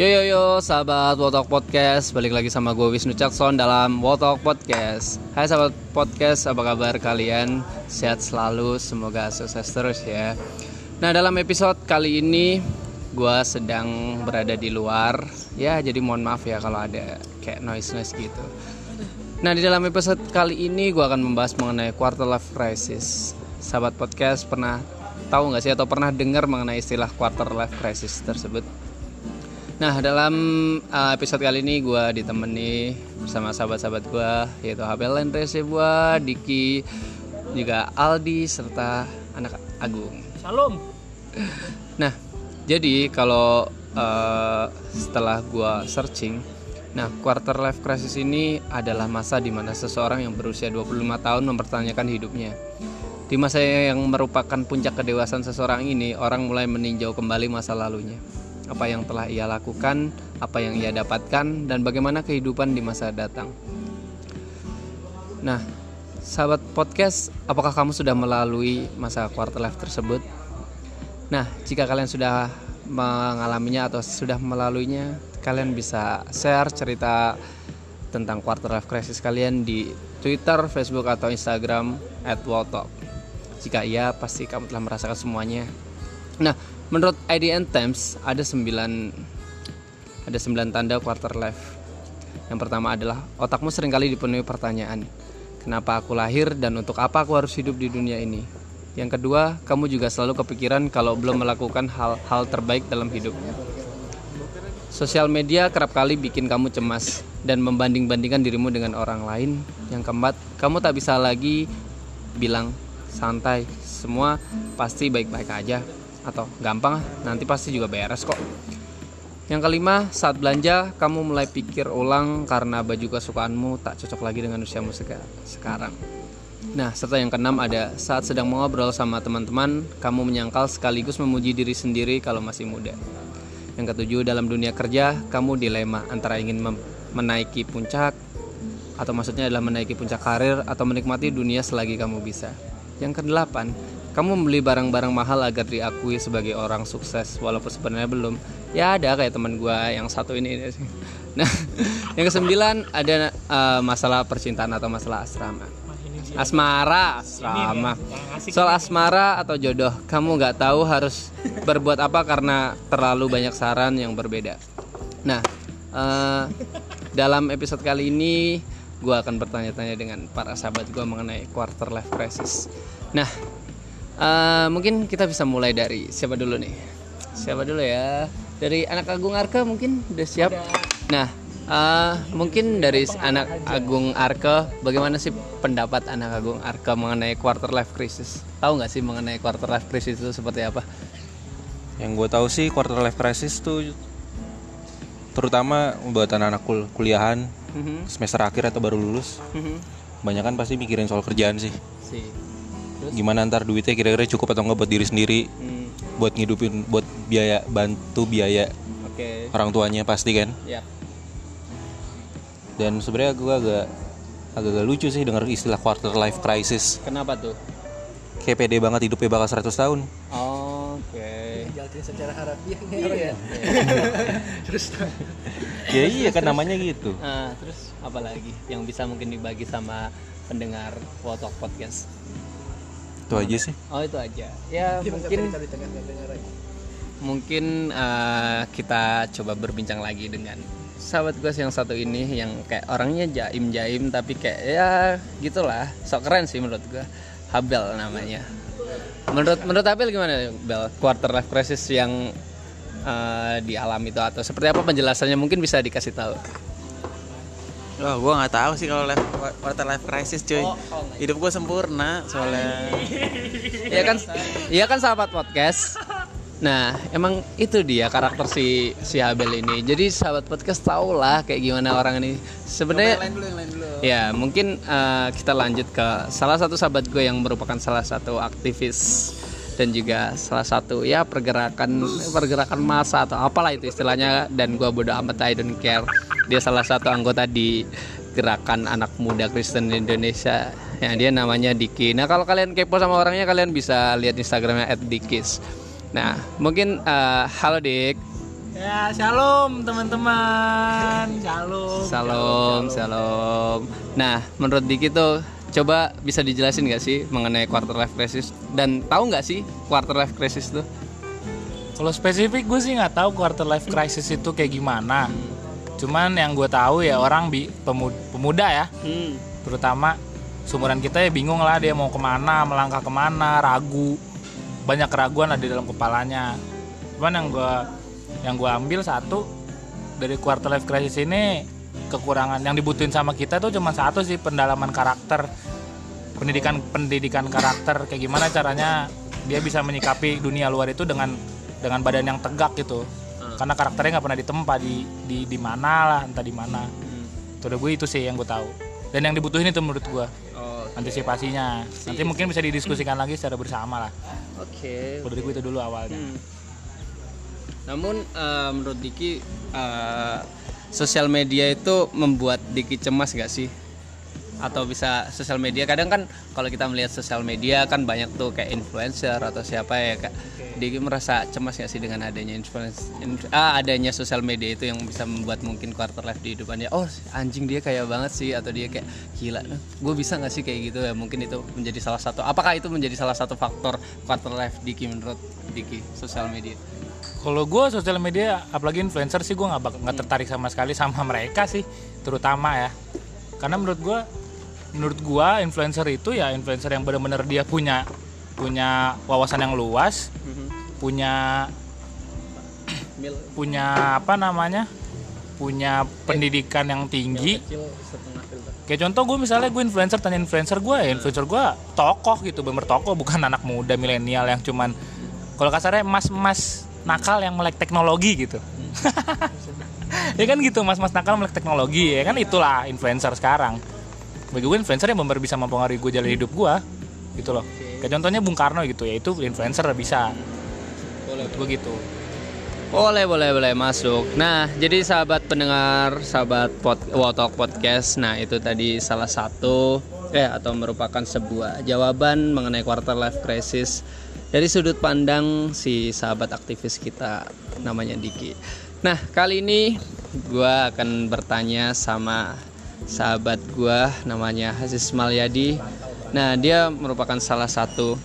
Yo yo yo sahabat Wotok Podcast. Balik lagi sama gue Wisnu Cakson dalam Wotok Podcast. Hai sahabat podcast apa kabar kalian? Sehat selalu semoga sukses terus ya. Nah dalam episode kali ini Gue sedang berada di luar. Ya jadi mohon maaf ya kalau ada kayak noise-noise gitu. Nah di dalam episode kali ini gue akan membahas mengenai quarter life crisis. Sahabat podcast pernah tahu nggak sih atau pernah dengar mengenai istilah quarter life crisis tersebut? Nah dalam uh, episode kali ini gue ditemani bersama sahabat-sahabat gue yaitu Habel Lendrese gue, Diki, juga Aldi serta anak Agung. Salam. Nah jadi kalau uh, setelah gue searching, nah quarter life crisis ini adalah masa di mana seseorang yang berusia 25 tahun mempertanyakan hidupnya. Di masa yang merupakan puncak kedewasaan seseorang ini, orang mulai meninjau kembali masa lalunya apa yang telah ia lakukan, apa yang ia dapatkan, dan bagaimana kehidupan di masa datang. Nah, sahabat podcast, apakah kamu sudah melalui masa quarter life tersebut? Nah, jika kalian sudah mengalaminya atau sudah melaluinya, kalian bisa share cerita tentang quarter life crisis kalian di Twitter, Facebook, atau Instagram @wotalk. Jika iya, pasti kamu telah merasakan semuanya. Nah, Menurut IDN Times ada 9 ada 9 tanda quarter life. Yang pertama adalah otakmu sering kali dipenuhi pertanyaan. Kenapa aku lahir dan untuk apa aku harus hidup di dunia ini? Yang kedua, kamu juga selalu kepikiran kalau belum melakukan hal-hal terbaik dalam hidup. Sosial media kerap kali bikin kamu cemas dan membanding-bandingkan dirimu dengan orang lain. Yang keempat, kamu tak bisa lagi bilang santai, semua pasti baik-baik aja atau gampang nanti pasti juga beres kok yang kelima, saat belanja, kamu mulai pikir ulang karena baju kesukaanmu tak cocok lagi dengan usiamu sekarang. Nah, serta yang keenam ada saat sedang mengobrol sama teman-teman, kamu menyangkal sekaligus memuji diri sendiri kalau masih muda. Yang ketujuh, dalam dunia kerja, kamu dilema antara ingin menaiki puncak atau maksudnya adalah menaiki puncak karir atau menikmati dunia selagi kamu bisa. Yang kedelapan, kamu membeli barang-barang mahal agar diakui sebagai orang sukses walaupun sebenarnya belum. Ya ada kayak teman gue yang satu ini, nah yang kesembilan ada uh, masalah percintaan atau masalah asrama. Asmara asrama. Soal asmara atau jodoh kamu nggak tahu harus berbuat apa karena terlalu banyak saran yang berbeda. Nah uh, dalam episode kali ini gue akan bertanya-tanya dengan para sahabat gue mengenai quarter life crisis. Nah Uh, mungkin kita bisa mulai dari siapa dulu nih? Siapa dulu ya? Dari anak Agung Arke mungkin udah siap. Nah, uh, mungkin dari anak Agung Arke, bagaimana sih pendapat anak Agung Arke mengenai quarter life crisis? Tahu nggak sih mengenai quarter life crisis itu seperti apa? Yang gue tahu sih quarter life crisis tuh terutama buat anak-anak kul kuliahan mm-hmm. semester akhir atau baru lulus. Mm-hmm. Banyak kan pasti mikirin soal kerjaan sih. Si Terus? gimana ntar duitnya kira-kira cukup atau enggak buat diri sendiri hmm. buat ngidupin buat biaya bantu biaya okay. orang tuanya pasti kan yeah. dan sebenarnya gue agak agak lucu sih dengar istilah quarter life crisis kenapa tuh kayak pede banget hidupnya bakal 100 tahun oh, oke okay. secara harafiah ya terus ya iya kan namanya gitu nah, terus apa lagi yang bisa mungkin dibagi sama pendengar Wotok Podcast itu aja sih. Oh itu aja. Ya mungkin mungkin uh, kita coba berbincang lagi dengan sahabat gue yang satu ini yang kayak orangnya jaim jaim tapi kayak ya gitulah. Sok keren sih menurut gue Habel namanya. Menurut menurut Habel gimana Bel? Quarter life crisis yang uh, dialami itu atau seperti apa penjelasannya? Mungkin bisa dikasih tahu Wah, gue nggak tahu sih kalau life, quarter life crisis, cuy. Oh, oh Hidup gue sempurna soalnya. Iya kan, iya kan sahabat podcast. Nah, emang itu dia karakter si si Habel ini. Jadi sahabat podcast tau lah kayak gimana orang ini. Sebenarnya, ya mungkin uh, kita lanjut ke salah satu sahabat gue yang merupakan salah satu aktivis dan juga salah satu ya pergerakan pergerakan massa atau apalah itu istilahnya dan gue bodo amat I don't care dia salah satu anggota di gerakan anak muda Kristen Indonesia yang dia namanya Diki. Nah kalau kalian kepo sama orangnya kalian bisa lihat Instagramnya @dikis. Nah mungkin uh, halo Dik. Ya, shalom teman-teman. Shalom. Salam, salam. Nah, menurut Diki tuh coba bisa dijelasin nggak sih mengenai quarter life crisis dan tahu nggak sih quarter life crisis tuh? Kalau spesifik gue sih nggak tahu quarter life crisis itu kayak gimana. Cuman yang gue tahu ya orang bi pemuda, pemuda ya, terutama seumuran kita ya bingung lah dia mau ke mana, melangkah ke mana, ragu, banyak keraguan ada di dalam kepalanya. Cuman yang gue yang gue ambil satu dari quarter life crisis ini kekurangan yang dibutuhin sama kita tuh cuma satu sih pendalaman karakter. Pendidikan pendidikan karakter kayak gimana caranya dia bisa menyikapi dunia luar itu dengan dengan badan yang tegak gitu karena karakternya nggak pernah ditempa di di di mana lah entah di mana. Itu udah gue itu sih yang gue tahu. Dan yang dibutuhin itu menurut gue antisipasinya. Nanti mungkin bisa didiskusikan lagi secara bersama lah. Oke. kalau dari gue itu dulu awalnya. Namun eh, menurut Diki eh, sosial media itu membuat Diki cemas gak sih? Atau bisa sosial media. Kadang kan kalau kita melihat sosial media kan banyak tuh kayak influencer atau siapa ya kak. Diki merasa cemas gak sih dengan adanya influence inf- ah, adanya sosial media itu yang bisa membuat mungkin quarter life di hidupannya oh anjing dia kayak banget sih atau dia kayak gila gue bisa gak sih kayak gitu ya? Mungkin itu menjadi salah satu apakah itu menjadi salah satu faktor quarter life Diki menurut Diki sosial media? Kalau gue sosial media, apalagi influencer sih gue nggak nggak tertarik sama sekali sama mereka sih, terutama ya. Karena menurut gue, menurut gue influencer itu ya influencer yang benar-benar dia punya punya wawasan yang luas, punya punya apa namanya, punya pendidikan yang tinggi. Kayak contoh gue misalnya gue influencer tanya influencer gue ya influencer gue tokoh gitu bener tokoh bukan anak muda milenial yang cuman kalau kasarnya mas-mas nakal yang melek teknologi gitu ya kan gitu mas-mas nakal melek teknologi ya kan itulah influencer sekarang bagi gue influencer yang benar bisa mempengaruhi gue jalan hidup gue gitu loh. Kayak contohnya Bung Karno gitu ya itu influencer bisa. Menurut gue gitu. Boleh, boleh, boleh masuk. Nah, jadi sahabat pendengar, sahabat pod, Wotalk Podcast, nah itu tadi salah satu eh atau merupakan sebuah jawaban mengenai quarter life crisis dari sudut pandang si sahabat aktivis kita namanya Diki. Nah, kali ini gua akan bertanya sama sahabat gua namanya Hasis Malyadi. Nah, dia merupakan salah satu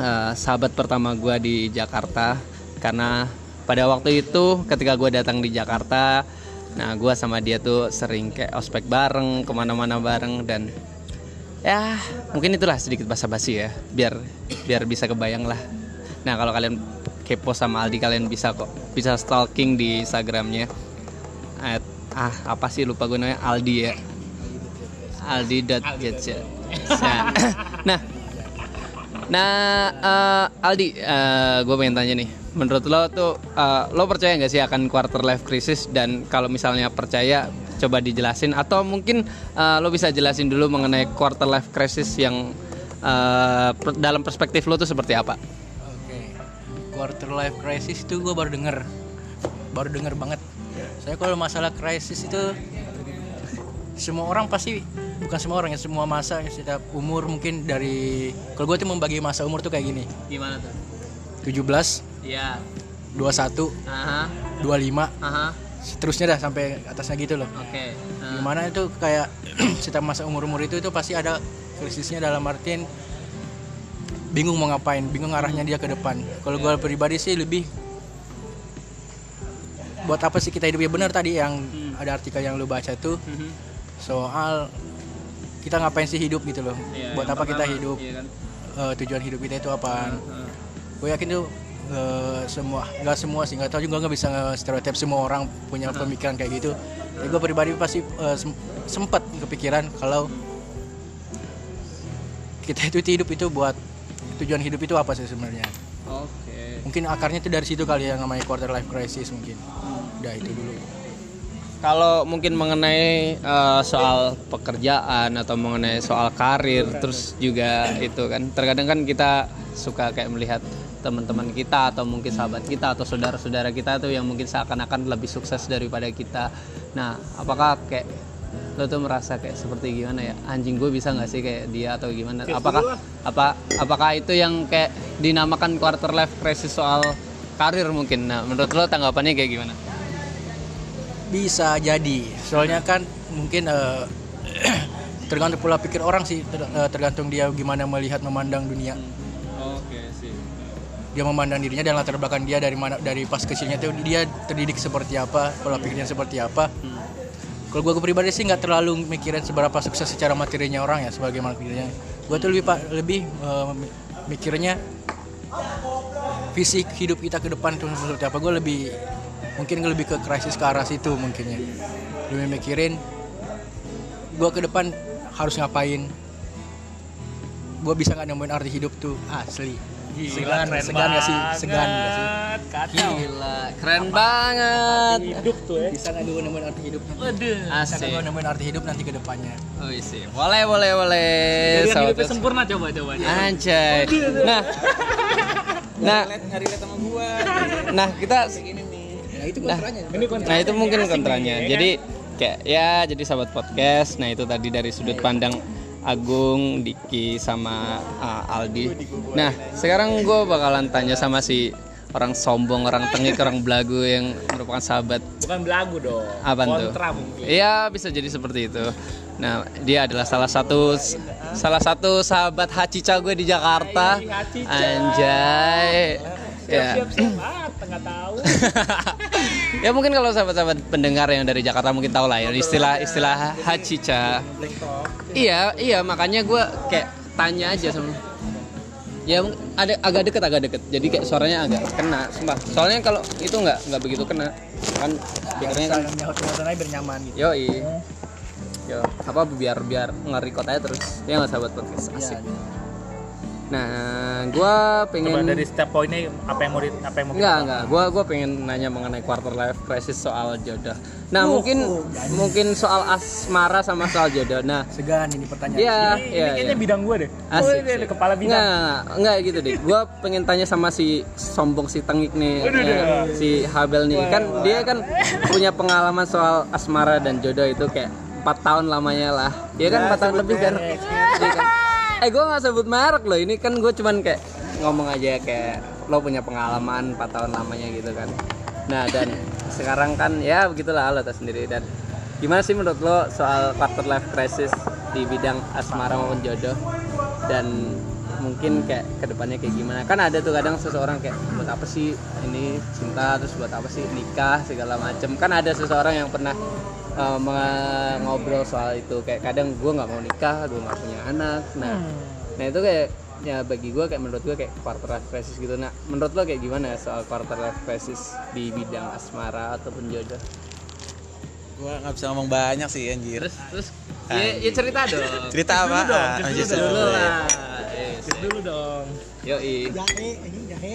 eh, sahabat pertama gua di Jakarta karena pada waktu itu ketika gue datang di Jakarta nah gue sama dia tuh sering kayak ospek bareng ke mana-mana bareng dan ya mungkin itulah sedikit basa-basi ya biar biar bisa kebayang lah nah kalau kalian kepo sama Aldi kalian bisa kok bisa stalking di Instagramnya at ah apa sih lupa gue namanya Aldi ya Aldi.gadget nah, nah Nah, eh, Aldi, gue pengen tanya nih, menurut lo tuh, eh, lo percaya nggak sih akan quarter life crisis? Dan kalau misalnya percaya, coba dijelasin. Atau mungkin eh, lo bisa jelasin dulu mengenai quarter life crisis yang eh, per- dalam perspektif lo tuh seperti apa? Oke. Quarter life crisis itu gue baru denger. Baru denger banget. Saya kalau masalah krisis itu semua orang pasti bukan semua orang ya semua masa setiap umur mungkin dari kalau gue tuh membagi masa umur tuh kayak gini Gimana tuh? 17 Iya. 21 Aha. 25 Aha. seterusnya dah sampai atasnya gitu loh Oke. gimana itu kayak setiap masa umur-umur itu itu pasti ada krisisnya dalam artian bingung mau ngapain bingung arahnya dia ke depan kalau gue pribadi sih lebih buat apa sih kita hidup? Ya benar tadi yang ada artikel yang lu baca tuh. Soal kita ngapain sih hidup gitu loh? Buat apa kita hidup? Iya kan? Eh, tujuan hidup kita itu apaan gue yakin tuh eh, semua nggak semua sih nggak tahu juga nggak bisa stereotip semua orang punya pemikiran kayak gitu. Tapi gue pribadi pasti eh, sem- sempat kepikiran kalau kita itu hidup itu buat tujuan hidup itu apa sih sebenarnya? Oke. Mungkin akarnya itu dari situ kali yang namanya quarter life crisis mungkin udah itu dulu Kalau mungkin mengenai eh, soal pekerjaan atau mengenai soal karir, terus juga itu kan, terkadang kan kita suka kayak melihat teman-teman kita atau mungkin sahabat kita atau saudara-saudara kita tuh yang mungkin seakan-akan lebih sukses daripada kita. Nah, apakah kayak lo tuh merasa kayak seperti gimana ya anjing gue bisa nggak sih kayak dia atau gimana? Apakah apa apakah itu yang kayak dinamakan quarter life crisis soal karir mungkin. Nah, menurut lo tanggapannya kayak gimana? bisa jadi soalnya kan mungkin eh, tergantung pola pikir orang sih ter- eh, tergantung dia gimana melihat memandang dunia Oke sih. dia memandang dirinya dan latar belakang dia dari mana dari pas kecilnya tuh dia terdidik seperti apa pola pikirnya seperti apa kalau gue pribadi sih nggak terlalu mikirin seberapa sukses secara materinya orang ya sebagai materinya gue tuh lebih pak lebih mi- mikirnya visi hidup kita ke depan tuh seperti apa. Gue lebih mungkin lebih ke krisis ke arah situ mungkinnya. Lebih mikirin gue ke depan harus ngapain. Gue bisa nggak nemuin arti hidup tuh asli segan segan gak sih segan gak sih Kacau. Gila, keren banget. Hidup tuh ya. bisa nggak gue nemuin arti hidup nanti Waduh. bisa Asik. nggak gue nemuin arti hidup nanti ke depannya Oh sih. Boleh, boleh, boleh. Biar hidupnya Sahabat- sempurna coba coba. coba. Anjay. Nah, nah, Nyari lihat sama gua. nah kita nah itu kontranya Ini kontra. Nah itu mungkin kontranya. Jadi kayak ya jadi sahabat podcast. Nah itu tadi dari sudut pandang Agung, Diki sama uh, Aldi. Nah sekarang gue bakalan tanya sama si orang sombong, orang tengik, orang belagu yang merupakan sahabat. Bukan belagu dong. Apa tuh? Mungkin. Iya bisa jadi seperti itu. Nah dia adalah salah satu salah satu sahabat Hacica gue di Jakarta. Anjay. Ya. Siap siap. Ah, tengah tahu. ya mungkin kalau sahabat-sahabat pendengar yang dari Jakarta mungkin tahu lah ya istilah istilah hacica. Iya iya makanya gue kayak tanya aja sama ya ada agak deket agak deket. Jadi kayak suaranya agak kena sumpah. Soalnya kalau itu nggak nggak begitu kena. Kan speakernya kan aja biar nyaman gitu. Yo yo apa biar biar nge-record aja terus. Ya nggak sahabat podcast? Asik nah gue pengen Coba dari setiap poinnya apa yang mau di, apa yang mau Enggak, enggak. Gua gua pengen nanya mengenai quarter life crisis soal jodoh. Nah, mungkin mungkin soal asmara sama soal jodoh. Nah, segan ini pertanyaan iya, Ini, ini iya. kayaknya iya. bidang gue deh. Asik. Oh, ini kepala bidang. Enggak, enggak, gitu deh. Gua pengen tanya sama si sombong si tengik nih, Waduh, ya, si Habel nih. Kan dia kan punya pengalaman soal asmara dan jodoh itu kayak empat tahun lamanya lah. Iya kan empat tahun lebih kan? Iya kan? Eh gue nggak sebut merek loh. Ini kan gue cuman kayak ngomong aja kayak lo punya pengalaman 4 tahun lamanya gitu kan. Nah dan sekarang kan ya begitulah lo tau sendiri dan gimana sih menurut lo soal quarter life crisis di bidang asmara maupun jodoh dan mungkin kayak ke depannya kayak gimana. Kan ada tuh kadang seseorang kayak buat apa sih ini cinta? Terus buat apa sih nikah? segala macem. Kan ada seseorang yang pernah uh, menga- ngobrol soal itu. Kayak kadang gue nggak mau nikah gue nggak punya anak. Nah nah itu kayak ya bagi gue kayak menurut gue kayak quarter life crisis gitu. Nah menurut lo kayak gimana soal quarter life crisis di bidang asmara ataupun jodoh? Gua nggak bisa ngomong banyak sih anjir. terus terus? Ya, ya cerita dong. Cerita apa? Anjir, dulu seru. lah Eh, dulu dong. yoi jahe ini jahe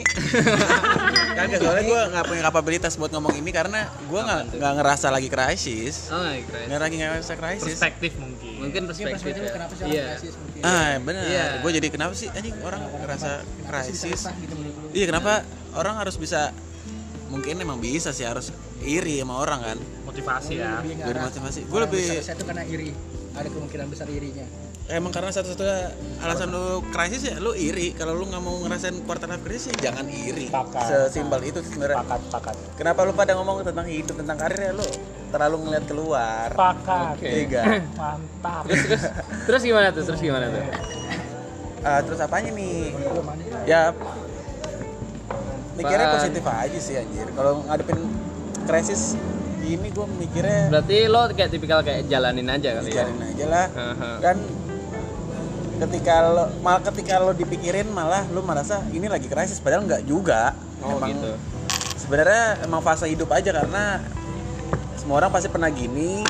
Kagak soalnya gue nggak punya kapabilitas buat ngomong ini karena gue nggak nggak ngerasa lagi krisis. oh my God. Nggak lagi ngerasa krisis. Perspektif mungkin. mungkin perspektif ya. kenapa sih iya orang krisis mungkin Ah benar. Iya. Gue jadi kenapa sih anjing orang ngerasa krisis? Gitu. Iya kenapa orang harus bisa mungkin emang bisa sih harus iri sama orang kan Motivasi ya. Gue ngarah. motivasi gue lebih besar itu karena iri ada kemungkinan besar irinya emang karena satu-satunya alasan lu krisis ya lu iri kalau lu nggak mau ngerasain quarter life crisis ya jangan iri Sepakat. sesimpel itu sebenarnya Pakat, pakat. kenapa lu pada ngomong tentang hidup tentang karir ya lu terlalu ngeliat keluar Pakat. Tiga. Mantap. terus terus terus gimana tuh terus gimana tuh Ah, terus apanya nih ya mikirnya positif aja sih anjir kalau ngadepin krisis gini gue mikirnya berarti lo kayak tipikal kayak jalanin aja kali ya jalin aja lah Aha. kan ketika lo malah ketika lo dipikirin malah lo merasa ini lagi krisis padahal nggak juga. Oh emang gitu. sebenarnya emang fase hidup aja karena semua orang pasti pernah gini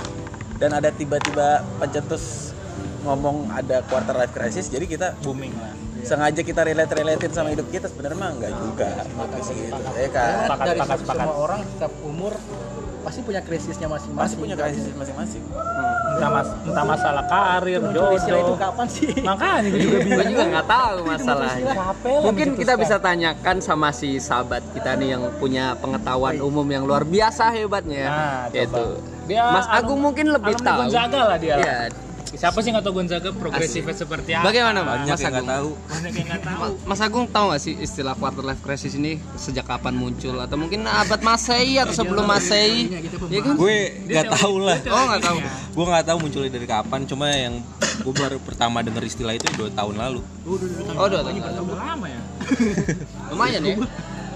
dan ada tiba-tiba pencetus ngomong ada quarter life crisis jadi kita Booming lah. sengaja kita relate relatein sama hidup kita sebenarnya mah nggak juga. Bagus gitu. ya kan Sepakat, dari sepakat, sepakat. semua orang setiap umur pasti punya krisisnya masing-masing pasti punya krisis masing-masing. Entah, mas, entah masalah karir, itu jodoh. kapan sih? Makanya gue juga gue juga nggak tahu masalahnya mungkin kita bisa tanyakan sama si sahabat kita nih yang punya pengetahuan umum yang luar biasa hebatnya. Nah, coba. yaitu Dia Mas Agung mungkin lebih tahu. Gonzaga lah dia. Iya. Siapa sih nggak tahu Gonzaga progresifnya seperti apa? Bagaimana Mas banyak yang Agung? nggak tahu Banyak yang nggak tahu. Mas Agung tahu nggak sih istilah quarter life crisis ini sejak kapan muncul atau mungkin abad Masehi atau sebelum Masehi? Ya kan? gue nggak tahu lah Oh nggak tahu. gue nggak tahu munculnya dari kapan cuma yang gue baru pertama denger istilah itu dua tahun lalu Oh udah tahu. Udah lama ya. Lumayan ya.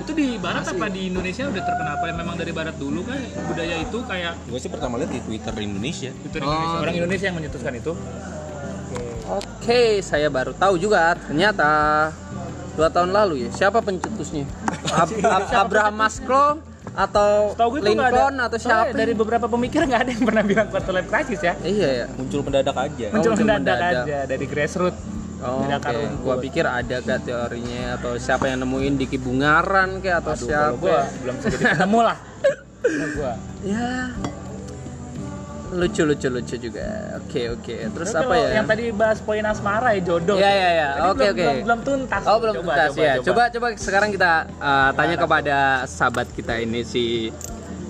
Itu di barat apa di Indonesia udah terkenal apa memang dari barat dulu kan budaya itu kayak gue sih pertama lihat di Twitter Indonesia di Indonesia. Orang Indonesia yang menyetuskan itu. Oke, saya baru tahu juga ternyata dua tahun lalu ya. Siapa pencetusnya? Ab- Ab- Abraham Maslow atau gue tuh nggak ada. Lincoln atau Soalnya siapa? Dari beberapa pemikir nggak ada yang pernah bilang quarter life crisis ya. Iya ya. muncul mendadak aja Muncul muncul mendadak mendadak. aja dari grassroots. Oh, Oke, rumput. gua pikir ada gak teorinya atau siapa yang nemuin Diki Bungaran kayak atau Aduh, siapa? gua belum ketemu lah. Gua. Ya. Lucu lucu lucu juga. Oke oke. Terus Tapi apa ya? Yang tadi bahas poin asmara ya jodoh. Iya iya iya. Tadi Oke oke. Belum, belum tuntas. Oh belum Coba, tuntas coba, ya. coba. Coba coba sekarang kita uh, tanya kepada sahabat kita ini si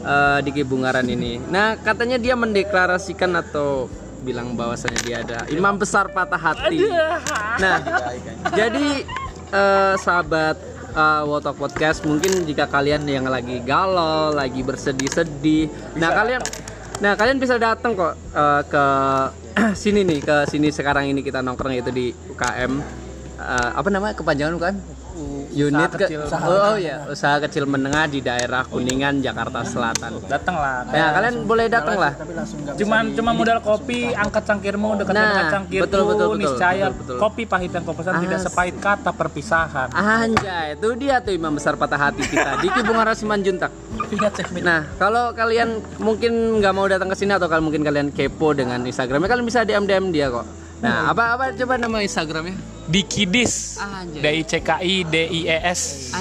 uh, Diki Bungaran ini. Nah katanya dia mendeklarasikan atau bilang bahwasanya dia ada imam besar patah hati. Nah jadi uh, sahabat uh, Wotok Podcast mungkin jika kalian yang lagi galau, lagi bersedih-sedih, nah kalian, nah kalian bisa datang kok uh, ke sini nih ke sini sekarang ini kita nongkrong yaitu di UKM uh, apa namanya kepanjangan UKM? Unit ke, oh, oh ya usaha kecil menengah di daerah Kuningan Jakarta Selatan. Datang lah. Nah kalian boleh datang lah. Cuman cuma modal kopi, angkat cangkirmu dekat Nah, dengan cangkirku, betul, betul, betul, niscaya betul, betul. kopi pahit dan kopesan tidak Asik. sepahit kata perpisahan. Anjay, itu dia tuh imam besar patah hati kita Diki Bunga Simanjuntak. Segmen Nah, kalau kalian mungkin nggak mau datang ke sini atau kalau mungkin kalian kepo dengan Instagramnya, kalian bisa DM DM dia kok. Nah, apa apa coba nama Instagramnya? Dikidis. Anjay. D I C K I D I E S.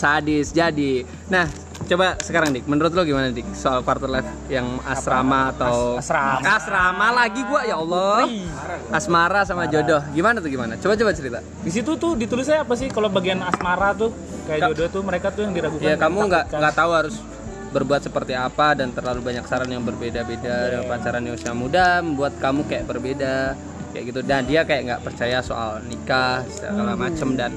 Sadis jadi. Nah, coba sekarang dik, menurut lo gimana dik soal quarter life yang asrama atau asrama. Asrama lagi gua ya Allah. Asmara sama jodoh. Gimana tuh gimana? Coba coba cerita. Di situ tuh ditulisnya apa sih kalau bagian asmara tuh kayak jodoh tuh mereka tuh yang diragukan. Ya kamu nggak nggak tahu harus berbuat seperti apa dan terlalu banyak saran yang berbeda-beda dan pacaran yang usia muda membuat kamu kayak berbeda kayak gitu dan dia kayak nggak percaya soal nikah segala macem dan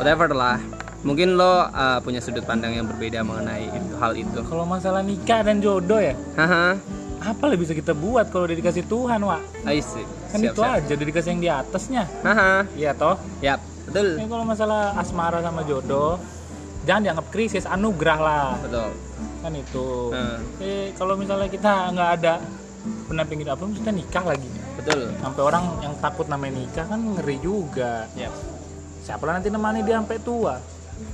whatever lah mungkin lo uh, punya sudut pandang yang berbeda mengenai itu, hal itu Kalau masalah nikah dan jodoh ya, haha apa lah bisa kita buat kalau udah dikasih Tuhan, Wak? I see Kan itu aja udah dikasih yang di atasnya. haha Iya toh? yap betul Ini kalau masalah asmara sama jodoh, jangan dianggap krisis, anugerah lah. betul Kan itu. Hmm. Eh kalau misalnya kita nggak ada pendamping apa kita nikah lagi. Betul Sampai orang yang takut namanya nikah kan ngeri juga. yap Siapa lah nanti nemani dia sampai tua.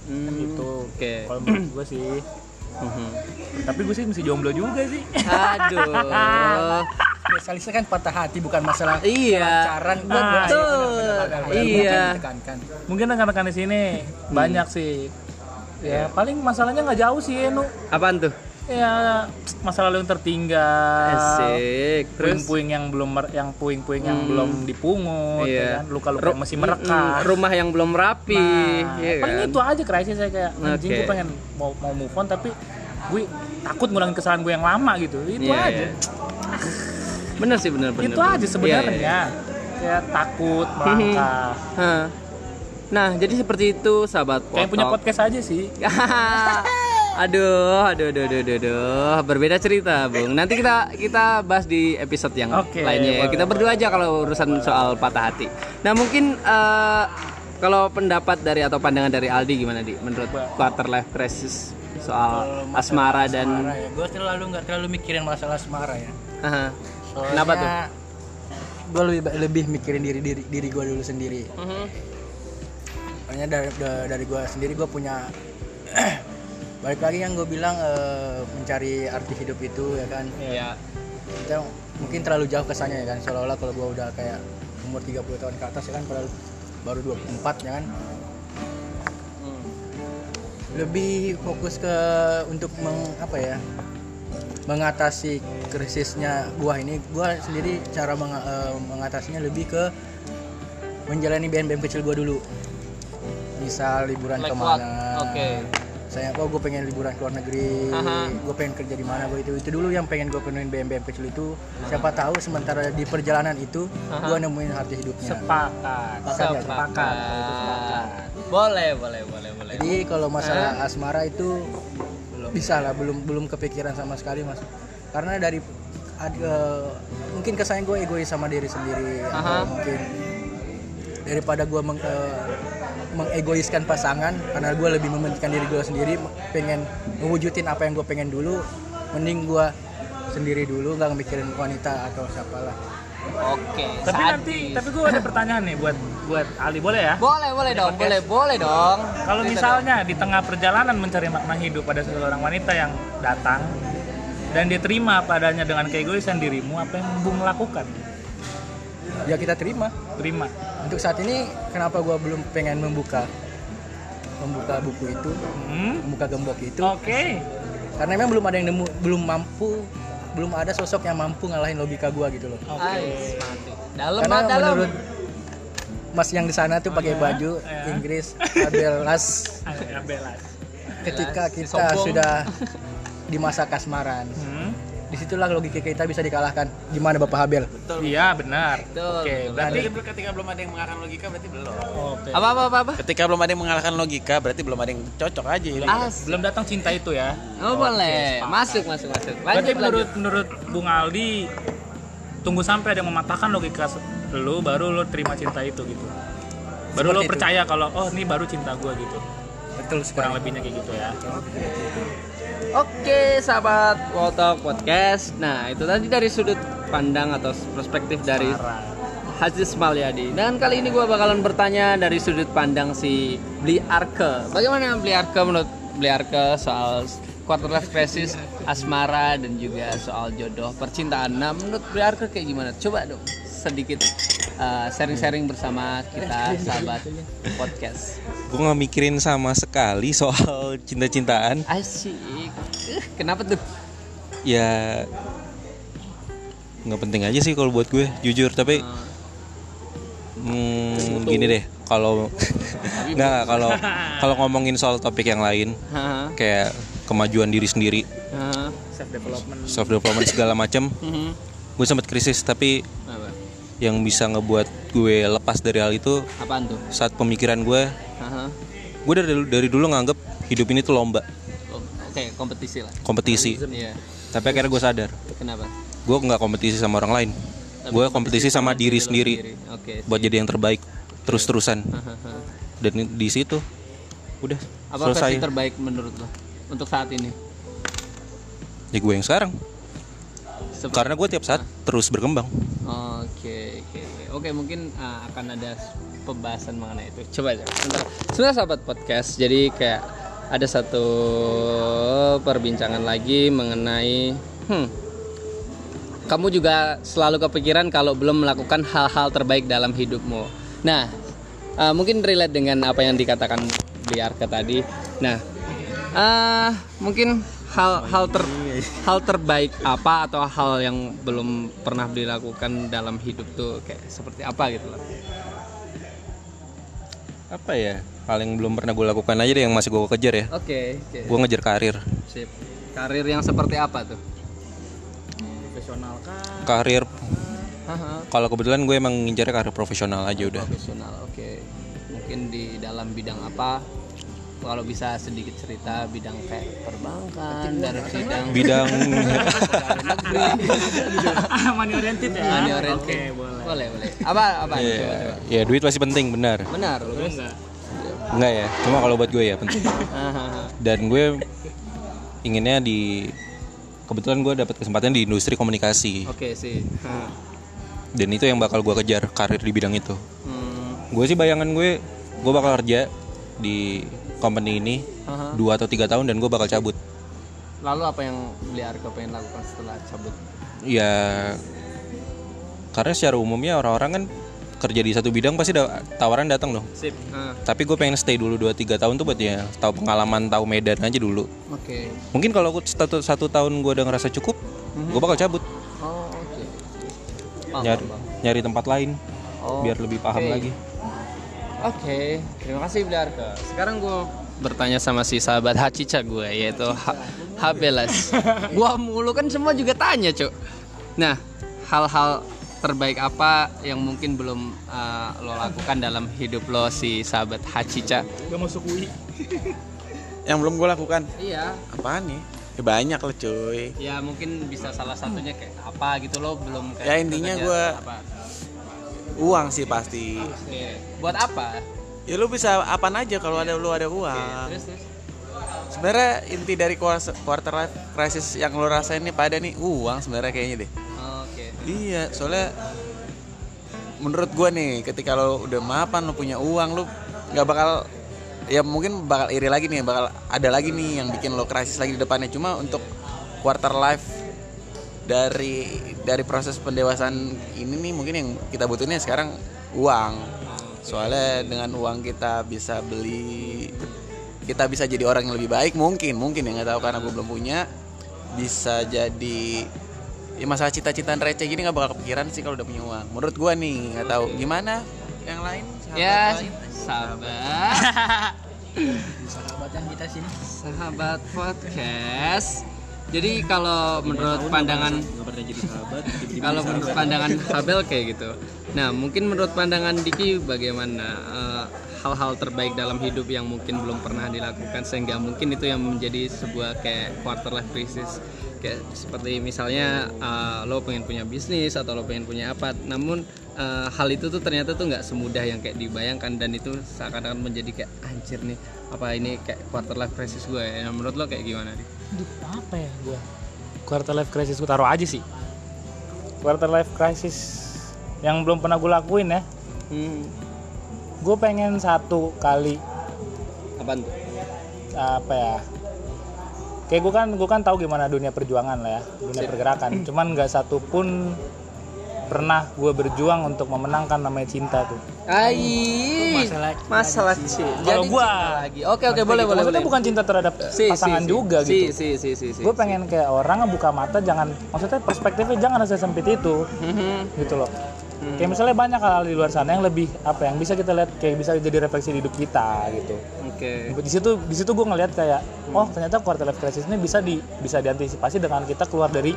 Hmm, Gitu. oke Kalau menurut gue sih. Mhm. Tapi gue sih masih jomblo juga sih. aduh spesialisnya kan patah hati bukan masalah iya pacaran betul iya. Mungkin rekan-rekan di sini Hmm. banyak sih. Ya paling masalahnya nggak jauh sih Enu. apaan tuh Ya masa lalu yang tertinggal. Asik. Terus Puing-puing yang belum yang puing-puing yang belum dipungut, Iya. ya kan? luka-luka Ru- masih merekat. rumah yang belum rapi, Nah, iya paling kan? itu aja krisis saya kayak anjing Oke. gue pengen mau mau move on tapi gue takut ngulangin kesalahan gue yang lama gitu. Itu Iya, aja. iya. Bener sih bener bener. itu aja bener. sebenarnya. Iya, iya. Kayak takut melangkah. Nah, jadi seperti itu sahabat Kayak punya podcast aja sih. aduh, aduh, aduh, aduh, aduh, aduh. berbeda cerita, Bung. Nanti kita kita bahas di episode yang Oke, lainnya. ya. Kita berdua aja kalau urusan soal patah hati. Nah, mungkin eh, kalau pendapat dari atau pandangan dari Aldi gimana di menurut quarter life crisis soal asmara dan Asmara ya. Gue terlalu nggak terlalu mikirin masalah asmara ya. Aha. Soalnya Kenapa tuh? Gue lebih lebih mikirin diri diri diri gue dulu sendiri. Mhm. Makanya dari da- dari gue sendiri gue punya balik lagi yang gue bilang eh, mencari arti hidup itu ya kan. Iya. Kita mungkin terlalu jauh kesannya ya kan. Seolah-olah kalau gue udah kayak umur 30 tahun ke atas ya kan padahal baru 24 ya kan. Hmm. Lebih fokus ke untuk meng, apa ya? mengatasi krisisnya gua ini gua sendiri cara menga- eh, mengatasinya lebih ke menjalani BNBM kecil gua dulu misal liburan Like ke mana what? Oke. Saya oh gue pengen liburan ke luar negeri Aha. gue pengen kerja di mana gue itu itu dulu yang pengen gue penuhin BM BM kecil itu siapa tahu sementara di perjalanan itu gue nemuin arti hidupnya Sepakat. Sepakat. Sepakat. Boleh, boleh, boleh, boleh. jadi kalau masalah asmara itu bisa lah belum belum kepikiran sama sekali mas karena dari ad- eh, mungkin kesannya gue egois sama diri sendiri Aha. atau mungkin daripada gue meng, eh, mengegoiskan pasangan karena gue lebih mementingkan diri gue sendiri pengen mewujudin apa yang gue pengen dulu mending gue sendiri dulu nggak mikirin wanita atau siapalah Oke. Tapi sadis. nanti, tapi gue ada pertanyaan nih buat buat Ali boleh ya? boleh, boleh dong, boleh, boleh dong. Kalau misalnya di tengah perjalanan mencari makna hidup ada seorang wanita yang datang dan dia terima padanya dengan keegoisan dirimu, apa yang Bung lakukan? Ya kita terima Terima. untuk saat ini kenapa gue belum pengen membuka membuka buku itu Hmm? membuka gembok itu Oke. karena memang belum ada yang nemu belum mampu belum ada sosok yang mampu ngalahin logika gua gitu loh Ais, mati. Dalam, karena dalam. menurut mas yang di sana tuh pakai baju ya. Inggris Abelas Ada belas. ketika kita sombong. sudah di masa kasmaran Hmm? Di situlah logika kita bisa dikalahkan gimana bapak Habel Iya benar. Betul, Oke, betul. berarti Berarti ketika belum ada yang mengalahkan logika berarti belum. Oke. Apa, apa, apa, apa? Ketika belum ada yang mengalahkan logika berarti belum ada yang cocok aja. As. belum datang cinta itu ya. Oh, boleh. Masuk, masuk, masuk. Berarti Lanjut, menurut lanjut. menurut Bung Aldi tunggu sampai ada yang mematahkan logika lu baru lu terima cinta itu gitu. Baru lu Seperti itu. percaya kalau oh ini baru cinta gua gitu. betul Kurang sekali lebihnya kayak gitu ya. Oke, sahabat Wotok Podcast. Nah, itu tadi dari sudut pandang atau perspektif dari Haji Smalyadi. Dan kali ini gue bakalan bertanya dari sudut pandang si Bli Arke. Bagaimana Bli Arke menurut Bli Arke soal quarter life crisis, asmara dan juga soal jodoh percintaan. Nah, menurut Arke kayak gimana? Coba dong sedikit uh, sharing-sharing bersama kita sahabat podcast. gue nggak mikirin sama sekali soal cinta-cintaan Asik. Eh, kenapa tuh? ya nggak penting aja sih kalau buat gue jujur tapi hmm, gini deh kalau nggak kalau kalau ngomongin soal topik yang lain kayak kemajuan diri sendiri Haha. Self development. self development segala macam Mhm. gue sempat krisis tapi Apa? yang bisa ngebuat gue lepas dari hal itu Apaan tuh? saat pemikiran gue Haha. gue dari dari dulu nganggep hidup ini tuh lomba Oh, Oke, kompetisi lah. kompetisi Iya. tapi akhirnya gue sadar Kenapa? gue nggak kompetisi sama orang lain gue kompetisi sama diri lo sendiri Oke. buat jadi yang terbaik terus terusan dan di situ udah Apa selesai versi terbaik menurut lo untuk saat ini? ya gue yang sekarang Sep- karena gue tiap saat terus berkembang Oke, oke, oke. Oke, mungkin uh, akan ada pembahasan mengenai itu. Coba aja. Sebentar. Sebenarnya sahabat podcast, jadi kayak ada satu perbincangan lagi mengenai hmm, kamu juga selalu kepikiran kalau belum melakukan hal-hal terbaik dalam hidupmu. Nah, uh, mungkin relate dengan apa yang dikatakan Bliarke tadi. Nah, uh, mungkin hal hal ter hal terbaik apa atau hal yang belum pernah dilakukan dalam hidup tuh kayak seperti apa gitu loh. apa ya paling belum pernah gue lakukan aja deh yang masih gue kejar ya Oke, oke. gue ngejar karir Sip. Karir yang seperti apa tuh? Profesional kan. karir kalau kebetulan gue emang ngincarnya karir profesional aja udah Profesional, oke. Mungkin di dalam bidang apa? Kalau bisa sedikit cerita bidang kayak perbankan, dari bidang bidang Money oriented ya. money oriented. Oke, boleh. Boleh, boleh. Apa apa? ya, Coba, coba. ya duit pasti penting benar Benar. Lu enggak. enggak ya cuma kalau buat gue ya penting dan gue inginnya di kebetulan gue dapat kesempatan di industri komunikasi Oke sih. Ha. dan itu yang bakal gue kejar karir di bidang itu Hmm. gue sih bayangan gue gue bakal kerja di company ini Aha. dua atau tiga tahun dan gue bakal cabut Lalu apa yang beli Arko pengen lakukan setelah cabut? ya karena secara umumnya orang-orang kan kerja di satu bidang pasti da- tawaran datang dong Sip. tapi gue pengen stay dulu 2-3 tahun tuh buat ya tahu pengalaman tahu medan aja dulu Oke. mungkin kalau aku satu, satu tahun gue udah ngerasa cukup gue bakal cabut Oh oke. Paham, nyari, nyari tempat lain Oh, biar lebih paham oke. lagi Oke, terima kasih Bli Arko. Sekarang gue bertanya sama si sahabat Hacica gue yaitu ha Habelas. gua mulu kan semua juga tanya, Cuk. Nah, hal-hal terbaik apa yang mungkin belum uh, lo lakukan dalam hidup lo si sahabat Hacica? Gak masuk UI. Yang belum gue lakukan Iya. apaan nih? Ya banyak lah cuy. Ya mungkin bisa salah satunya kayak apa gitu lo belum kayak Ya, intinya apa. Uang sih pasti. Oke. Buat apa? Ya lu bisa apaan aja kalau ada lu ada uang. Terus terus. Sebenarnya inti dari quarter life crisis yang lu rasain nih pada nih uang sebenarnya kayaknya deh. Oke. Iya, soalnya menurut gua nih ketika lo udah mapan lo punya uang lo nggak bakal ya mungkin bakal iri lagi nih bakal ada lagi nih yang bikin lo krisis lagi di depannya cuma untuk quarter life dari dari proses pendewasaan ini nih mungkin yang kita butuhnya sekarang uang soalnya dengan uang kita bisa beli kita bisa jadi orang yang lebih baik mungkin mungkin ya nggak tahu karena gue belum punya. Bisa jadi ya masalah cita-citaan receh gini nggak bakal kepikiran sih kalau udah punya uang. Menurut gua nih nggak tahu. Gimana? Yang lain? Sahabat Ya, lain? sahabat. sahabatan kita sini. Sahabat podcast. Jadi kalau menurut pandangan kalau menurut pandangan Habel kayak gitu. Nah, mungkin menurut pandangan Diki bagaimana eh, hal-hal terbaik dalam hidup yang mungkin belum pernah dilakukan sehingga mungkin itu yang menjadi sebuah kayak quarter life crisis kayak seperti misalnya eh, lo pengen punya bisnis atau lo pengen punya apa namun eh, hal itu tuh ternyata tuh nggak semudah yang kayak dibayangkan dan itu seakan-akan menjadi kayak anjir nih apa ini kayak quarter life crisis gue ya Nah, menurut lo kayak gimana nih apa ya gua? Quarter life crisis gue taruh aja sih. Quarter life crisis yang belum pernah gue lakuin ya. hmm, Gue pengen satu kali apaan tuh apa ya? Kayak gue kan gue kan tahu gimana dunia perjuangan lah ya, dunia pergerakan. Cuman nggak satu pun pernah gue berjuang untuk memenangkan namanya cinta tuh. Ai, masalah- masalah sih. Kalau gua lagi. Oke oke boleh boleh Maksudnya boleh. bukan cinta terhadap Si, pasangan si, si. juga si, gitu. Si si si si. gue pengen kayak orang ngebuka mata jangan maksudnya perspektifnya jangan sesempit itu Mhm. gitu loh kayak misalnya banyak hal di luar sana yang lebih apa yang bisa kita lihat kayak bisa jadi refleksi di hidup kita gitu. Oke. di situ di situ gue ngelihat kayak oh ternyata quarter life crisis ini bisa di bisa diantisipasi dengan kita keluar dari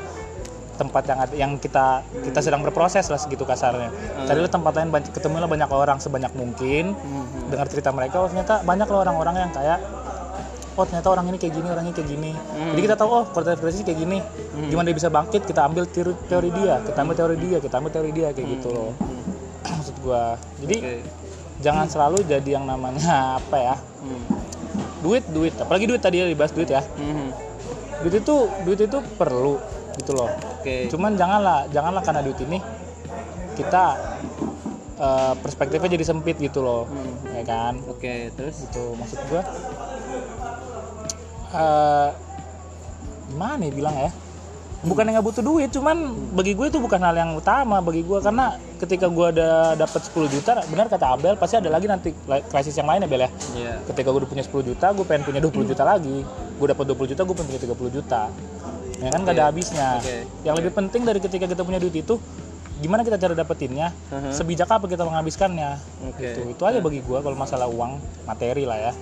tempat yang yang kita kita sedang berproses lah segitu kasarnya. Carilah tempat lain banyak- ketemulah banyak orang sebanyak mungkin. Dengar cerita mereka oh ternyata banyak loh orang-orang yang kayak oh ternyata orang ini kayak gini orang ini kayak gini. Jadi kita tahu oh life crisis kayak gini. Gimana dia bisa bangkit kita ambil teori, teori dia kita ambil teori dia kita ambil teori dia kayak gitu loh. maksud gua. Jadi Oke. jangan selalu jadi yang namanya apa ya? Hmm. duit duit. Apalagi duit tadi ya dibahas duit ya. Mhm. duit itu duit itu perlu gitu loh. Oke. cuman janganlah janganlah karena duit ini kita eh, perspektifnya jadi sempit gitu loh. Ya kan? Oke terus. gitu maksud gua eh gimana ya bilang ya? Bukan yang nggak butuh duit cuman bagi gue itu bukan hal yang utama bagi gue. Karena ketika gue ada dapat 10 juta benar kata Abel pasti ada lagi nanti krisis yang lain ya Bel ya. Iya. ketika gue udah punya 10 juta gue pengen punya 20 juta lagi. Gue dapat 20 juta gue pengen punya 30 juta. Ya kan gak ada habisnya. Oke. yang lebih penting dari ketika kita punya duit itu gimana kita cara dapetinnya? Sebijak apa kita menghabiskannya? Itu itu aja bagi gue kalau masalah uang materi lah ya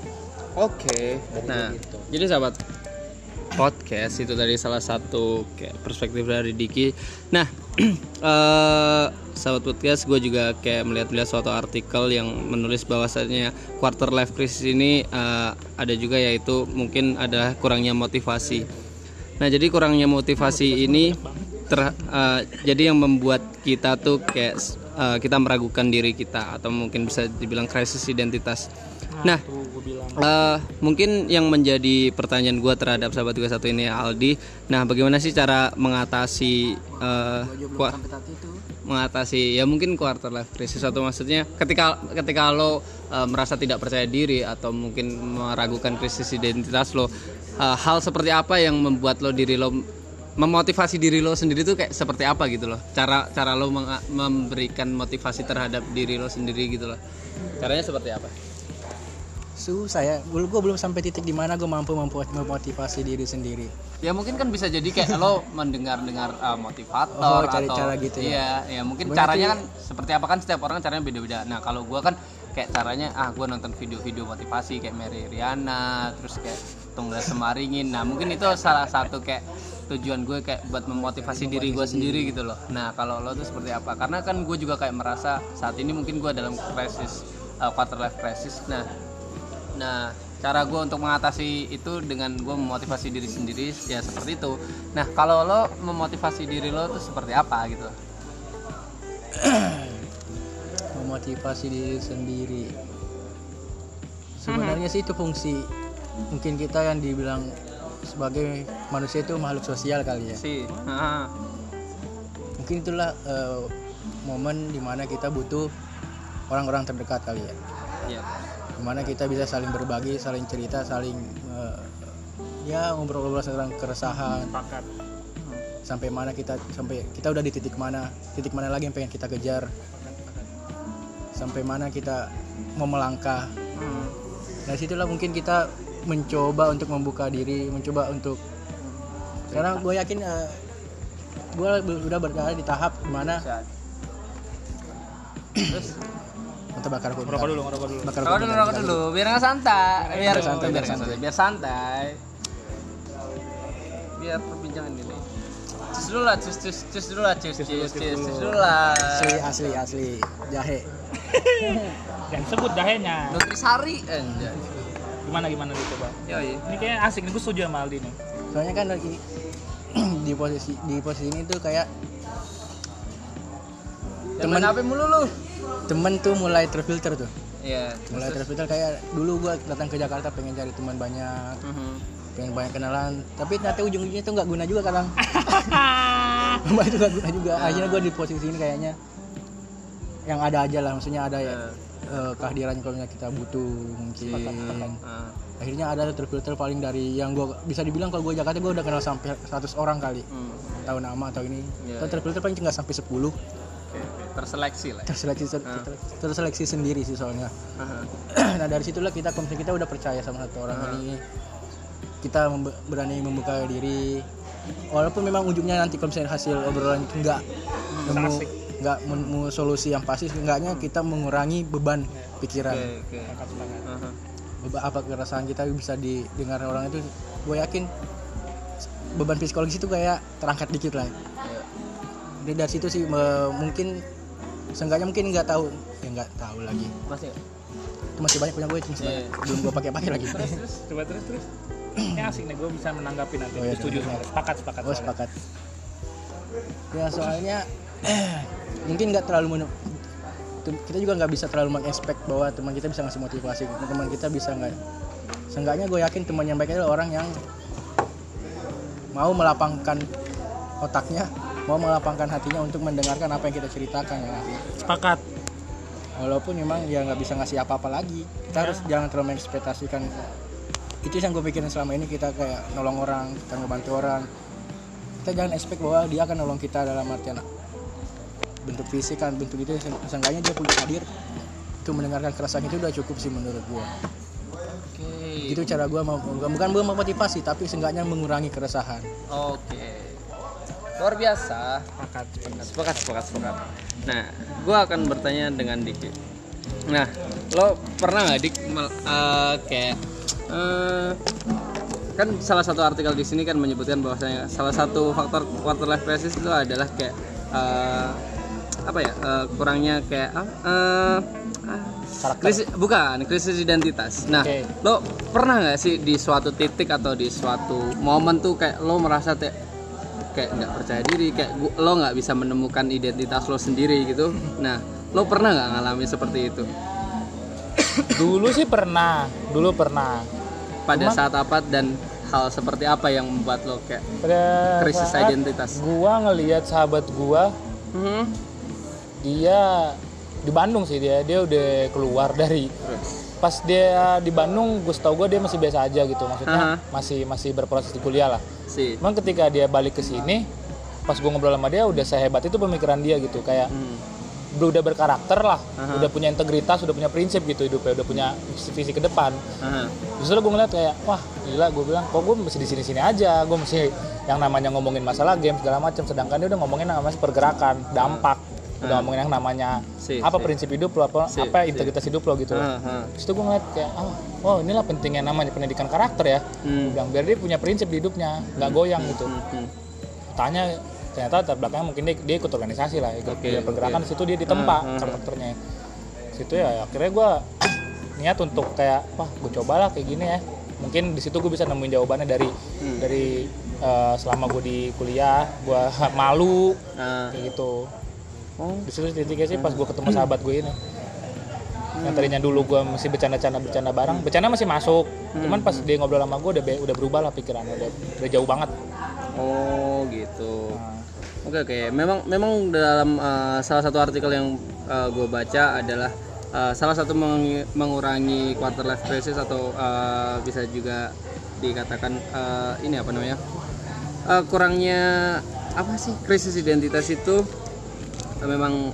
Oke. Nah, jadi sahabat podcast itu dari salah satu kayak perspektif dari Diki. Nah, eh sahabat podcast gue juga kayak melihat-lihat suatu artikel yang menulis bahwasannya quarter life crisis ini eh, ada juga yaitu mungkin ada kurangnya motivasi. Nah, jadi kurangnya motivasi ini ter, eh, jadi yang membuat kita tuh kayak eh, kita meragukan diri kita atau mungkin bisa dibilang krisis identitas. Nah, eh, mungkin yang menjadi pertanyaan gue terhadap sahabat gue satu ini Aldi. Nah, bagaimana sih cara mengatasi kua- mengatasi ya mungkin quarter life crisis atau maksudnya ketika ketika lo eh, merasa tidak percaya diri atau mungkin meragukan krisis identitas lo, eh, hal seperti apa yang membuat lo diri lo memotivasi diri lo sendiri tuh kayak seperti apa gitu loh? Cara cara lo memberikan motivasi terhadap diri lo sendiri gitu loh. Caranya seperti apa susah ya gue belum sampai titik di mana gue mampu memotivasi diri sendiri. Ya mungkin kan bisa jadi kayak lo mendengar-dengar uh, motivator Oh, cari atau cara gitu ya. iya ya mungkin Berarti- caranya kan seperti apa kan setiap orang caranya beda-beda. Nah kalau gua kan kayak caranya ah gue nonton video-video motivasi kayak Mary Riana terus kayak Tunggal Semaringin. Nah mungkin itu salah satu kayak tujuan gue kayak buat memotivasi diri gue sendiri gitu loh. Nah kalau lo tuh seperti apa? Karena kan gue juga kayak merasa saat ini mungkin gue dalam krisis uh, quarter life crisis. Nah nah cara gue untuk mengatasi itu dengan gue memotivasi diri sendiri ya seperti itu. Nah kalau lo memotivasi diri lo tuh seperti apa gitu? Memotivasi diri sendiri. Sebenarnya sih itu fungsi. Mungkin kita yang dibilang sebagai manusia itu makhluk sosial kali ya. Ah, mungkin itulah eh, momen di mana kita butuh orang-orang terdekat kali ya. Iya di mana kita bisa saling berbagi saling cerita saling eh, ya ngobrol-ngobrol tentang keresahan. Sepakat. sampai mana kita sampai kita udah di titik mana titik mana lagi yang pengen kita kejar. Sampai mana kita mau melangkah. Hmm. dari situlah mungkin kita mencoba untuk membuka diri mencoba untuk karena gue yakin eh, gue udah berada di tahap di mana terus untuk bakar aku Ngerokok dulu, ngerokok dulu. bakar rokok dulu rokok dulu biar nggak santai. Biar santai, biar santai. biar santai. Biar perbincangan ini. Cus dulu lah cus cus cus dulu lah cus cus cus cus dulu. lah. Asli asli asli. Jahe. Yang sebut dahenya. Nutrisari anjay Gimana gimana dulu coba. yoi. Ini kayaknya asik nih, gue setuju sama Aldi nih. soalnya kan lagi di posisi di posisi ini tuh kayak temen Temen- apa mulu lu temen tuh mulai terfilter tuh. Iya mulai terfilter kayak dulu gua datang ke Jakarta pengen cari teman banyak Mhm. pengen banyak kenalan. Tapi ternyata ujung-ujungnya tuh nggak guna juga kadang. Mbak itu nggak guna juga. Akhirnya gue di posisi ini kayaknya yang ada aja lah. Maksudnya ada ya eh, kehadiran kalau kita butuh mungkin. Ah. akhirnya ada terfilter paling dari yang gue bisa dibilang kalau gue Jakarta gue udah kenal sampai 100 orang kali. Hmm. tahu nama atau ini. Iya, Kalau terfilter paling nggak sampai 10 Terseleksi lah terseleksi ter- Ah. ter- terseleksi sendiri sih soalnya. Aha. nah dari situlah kita misalnya kita udah percaya sama satu orang ini. Kita membe- berani membuka diri. Walaupun memang ujungnya nanti kalau misalnya hasil obrolan nggak nemu nggak nemu solusi yang pasti seenggaknya kita mengurangi beban pikiran. Oke oke. Aha. beban apa keresahan kita bisa didengar orang itu? Gue yakin beban psikologis itu kayak terangkat dikit lah dari situ sih mungkin seenggaknya mungkin nggak tahu ya nggak tahu lagi masih itu masih banyak punya gue cuma Iya. belum gue pakai pakai lagi Terus, coba terus terus. Ini asik nih, gue bisa menanggapi nanti. Oh, iya, Gue setuju. Sepakat, sepakat. gue soalnya. sepakat ya soalnya mungkin nggak terlalu men- tem- kita juga nggak bisa terlalu mengekspek bahwa teman kita bisa ngasih motivasi teman kita bisa nggak seenggaknya gue yakin teman yang baik adalah orang yang mau melapangkan otaknya mau melapangkan hatinya untuk mendengarkan apa yang kita ceritakan ya sih? Sepakat. walaupun memang ya nggak bisa ngasih apa-apa lagi. Kita harus jangan terlalu mengekspektasikan itu yang gue pikirin selama ini kita kayak nolong orang kita ngebantu orang. Kita jangan expect bahwa dia akan nolong kita dalam artian bentuk fisik kan bentuk itu. Se- seenggaknya dia punya hadir untuk mendengarkan keresahan itu udah cukup sih menurut gue oke. Itu cara gue mau bukan bukan gue memotivasi tapi seenggaknya mengurangi keresahan. Oke luar biasa Sepakat. sepakat. sepakat sepakat sepakat nah gue akan bertanya dengan Dik nah lo pernah nggak dik eh, kayak eh, kan salah satu artikel di sini kan menyebutkan bahwasanya salah satu faktor quarter life crisis itu adalah kayak eh, apa ya eh, kurangnya kayak eh, ah, krisis bukan krisis identitas nah Oke. lo pernah nggak sih di suatu titik atau di suatu momen tuh kayak lo merasa kayak kayak nggak percaya diri kayak gu- lo nggak bisa menemukan identitas lo sendiri gitu nah lo pernah nggak ngalamin seperti itu Dulu sih pernah, dulu pernah. pada saat apa dan hal seperti apa yang membuat lo kayak Pada krisis identitas Gua ngelihat sahabat gua, Mhm. dia di Bandung sih dia, dia udah keluar dari pas dia di Bandung, gue tau gue dia masih biasa aja gitu, maksudnya Aha. masih masih berproses di kuliah lah. sih Cuman ketika dia balik ke sini, pas gue ngobrol sama dia udah sehebat itu pemikiran dia gitu, kayak Hmm. udah berkarakter lah, Aha. udah punya integritas, udah punya prinsip gitu hidupnya, udah punya visi ke depan. Aha. Justru gue ngeliat kayak, wah gila gue bilang, kok gue masih di sini-sini aja, gue masih yang namanya ngomongin masalah game segala macam, sedangkan dia udah ngomongin namanya pergerakan, dampak. Udah ngomongin yang namanya Si, apa si. prinsip hidup lo apa Si, apa si. integritas hidup lo gitu Ah, ah. Terus itu gue ngeliat kayak ah oh inilah pentingnya namanya pendidikan karakter ya Hmm. Bilang biar dia punya prinsip di hidupnya nggak goyang gitu Hmm. tanya ternyata latar belakangnya mungkin dia, dia ikut organisasi lah ikut Oke, bidang pergerakan situ dia ditempa Ah, ah, ah. karakternya situ ya akhirnya gue niat untuk kayak wah gue cobalah kayak gini ya mungkin di situ gue bisa nemuin jawabannya dari Hmm. dari eh, selama gue di kuliah gue malu Ah. kayak gitu Oh. di situ titiknya sih pas gue ketemu sahabat gue ini yang tadinya dulu gue masih bercanda-canda bercanda bareng bercanda masih masuk cuman pas dia ngobrol sama gue udah be- udah berubah lah pikirannya udah, udah jauh banget Oh gitu. Nah, Oke oke. Memang memang dalam uh, salah satu artikel yang gue baca adalah uh, salah satu meng- mengurangi quarter life crisis atau uh, bisa juga dikatakan uh, ini apa namanya Uh, kurangnya apa sih krisis identitas itu uh, memang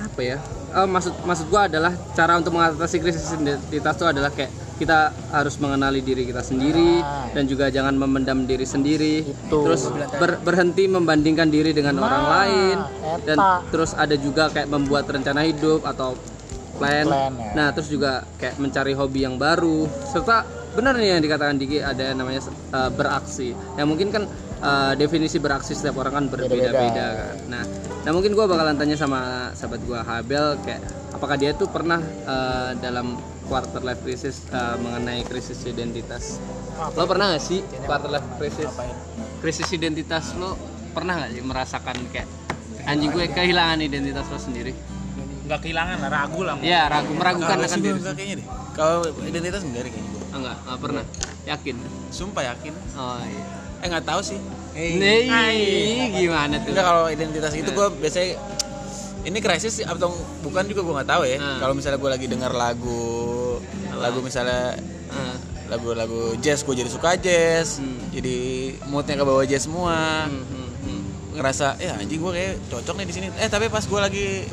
apa ya? Uh, maksud maksud gue adalah cara untuk mengatasi krisis identitas itu adalah kayak kita harus mengenali diri kita sendiri dan juga jangan memendam diri sendiri. Terus ber- berhenti membandingkan diri dengan orang lain. Dan terus ada juga kayak membuat rencana hidup atau plan, Plan, ya. nah terus juga kayak mencari hobi yang baru. Serta benar nih yang dikatakan Diki ada yang namanya uh, beraksi. Yang mungkin kan uh, definisi beraksi setiap orang kan berbeda-beda kan. Nah nah mungkin gua bakalan tanya sama sahabat gua Habel kayak apakah dia tuh pernah uh, dalam quarter life crisis uh, mengenai krisis identitas? Lo pernah gak sih quarter life crisis? Krisis identitas lo pernah gak sih merasakan kayak anjing gue kehilangan identitas lo sendiri nggak kehilangan lah ragu lah ya ragu meragukan Kalau akan sih diri gue enggak kayaknya deh. Kalau identitas enggak deh kayaknya gue. Enggak ah, pernah. Yakin? Sumpah yakin. oh iya Eh nggak tahu sih. Nih, gimana tuh? Enggak kalau identitas itu gue biasanya ini krisis sih atau bukan juga gue nggak tahu ya. Hmm. Kalau misalnya gue lagi dengar lagu lagu misalnya Ah, lagu-lagu jazz gue jadi suka jazz. Hmm. Jadi moodnya ke bawah jazz semua. hmm, hmm, hmm. Ngerasa ya anjing gue kayak cocok nih di sini. Eh tapi pas gue lagi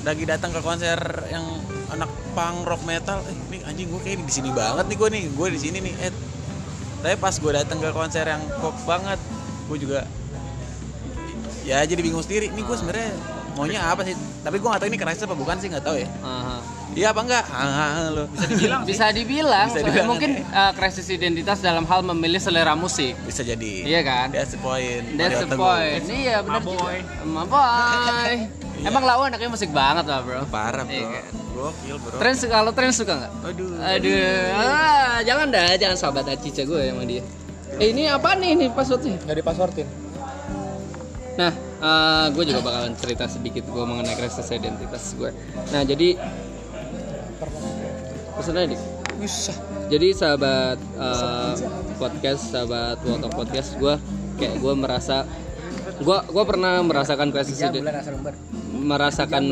lagi datang ke konser yang anak punk rock metal, eh ini anjing gue kayak di sini banget nih gue nih, gue di sini nih. Eh tapi pas gue datang ke konser yang pop banget, gue juga ya jadi bingung sendiri. Ini gue sebenarnya maunya apa sih? Tapi gue gak tahu ini krisis apa bukan sih nggak tahu ya. Iya apa enggak? Ah, lo bisa dibilang Bisa dibilang, Bisa dibilang mungkin uh, krisis identitas dalam hal memilih selera musik. bisa jadi. Iya kan? That's the point. That's the point. Iya benar. Maboy. Maboy. Emang lawan anaknya musik banget lah bro. Parah bro. Iya kan? Gokil bro. Tren kalau tren suka nggak? Aduh. Aduh, ah, jangan dah, jangan sahabat Acica gue emang dia. Eh ini apa nih ini passwordnya? nggak dipasortin Nah, eh, gue juga bakalan cerita sedikit gue mengenai krisis identitas gue. Nah, jadi pesan aja dik. Jadi sahabat eh, podcast, sahabat of Podcast gue kayak gue merasa gue gue pernah merasakan krisis ide- merasakan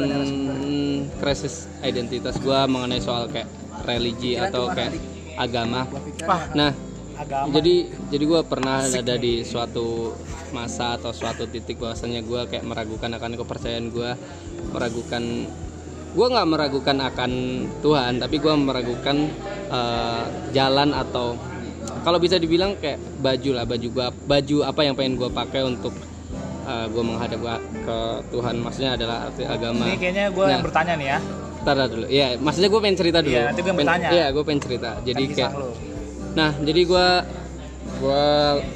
krisis identitas gue mengenai soal kayak religi atau kayak agama. Nah, agama. jadi jadi gue pernah ada di suatu masa atau suatu titik bahwasanya gue kayak meragukan akan kepercayaan gue meragukan gue nggak meragukan akan Tuhan tapi gue meragukan eh, jalan atau kalau bisa dibilang kayak baju lah baju gua baju apa yang pengen gue pakai untuk gue menghadap ke Tuhan maksudnya adalah arti agama ini kayaknya gue yang Nah. bertanya nih ya Ntar dulu ya maksudnya gue pengen cerita dulu Iya, nanti gua Pengen- bertanya. iya gue pengen cerita jadi Kan kayak lo Nah, jadi gua gua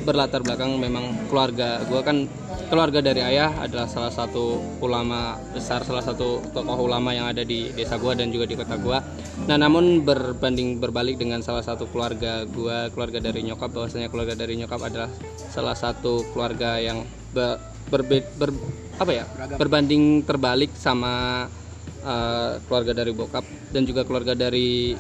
berlatar belakang memang keluarga. Gua kan keluarga dari ayah adalah salah satu ulama besar, salah satu tokoh ulama yang ada di desa gua dan juga di kota gua. Nah, namun berbanding berbalik dengan salah satu keluarga gua, keluarga dari nyokap bahwasanya keluarga dari nyokap adalah salah satu keluarga yang be- berbe- ber- apa ya? Berbanding terbalik sama eh, keluarga dari bokap dan juga keluarga dari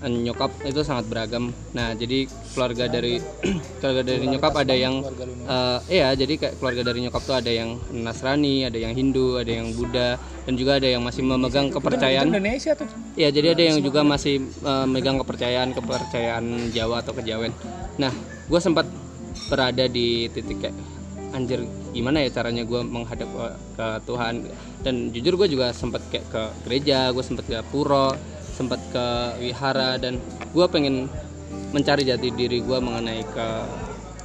nyokap itu sangat beragam. Nah, jadi keluarga dari keluarga dari nyokap ada yang eh iya, jadi kayak keluarga dari nyokap tuh ada yang Nasrani, ada yang Hindu, ada yang Buddha dan juga ada yang masih memegang kepercayaan. Indonesia tuh Ya, jadi ada yang juga masih eh, memegang kepercayaan kepercayaan Jawa atau kejawen. Nah, gue sempat berada di titik kayak anjir gimana ya caranya gue menghadap ke, ke Tuhan. Dan jujur gue juga sempat kayak ke gereja, gue sempat ke puro, sempat ke wihara dan gue pengen mencari jati diri gue mengenai ke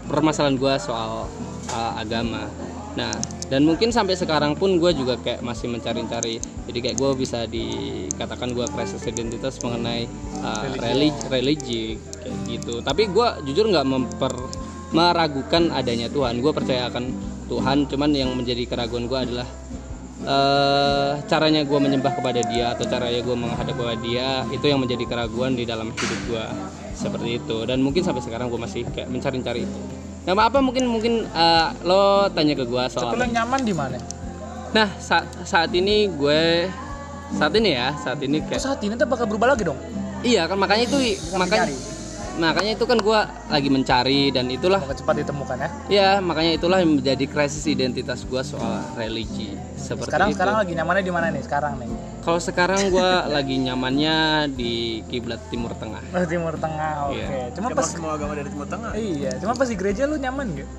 permasalahan gue soal uh, agama. Nah, dan mungkin sampai sekarang pun gue juga kayak masih mencari-cari. Jadi kayak gue bisa dikatakan gue krisis identitas mengenai uh, religi religi kayak gitu. Tapi gue jujur nggak memper meragukan adanya Tuhan gue percaya akan Tuhan cuman yang menjadi keraguan gue adalah uh, caranya gue menyembah kepada dia atau caranya gue menghadap kepada dia itu yang menjadi keraguan di dalam hidup gue seperti itu dan mungkin sampai sekarang gue masih kayak mencari-cari itu Nama apa mungkin mungkin uh, lo tanya ke gue soal. Lo nyaman di mana? Nah saat saat ini gue saat ini ya saat ini kayak. Oh, saat ini tuh bakal berubah lagi dong? Iya kan makanya itu makanya makanya itu kan gue lagi mencari dan itulah Semoga cepat ditemukan ya? Iya makanya itulah yang menjadi krisis identitas gue soal religi. Seperti sekarang itu. sekarang lagi nyamannya di mana nih? Sekarang nih? Kalau sekarang gue lagi nyamannya di kiblat timur tengah. Oh, timur tengah oke. Iya. cuma Coba pas semua agama dari Timur Tengah. iya cuma pas di gereja lu nyaman gak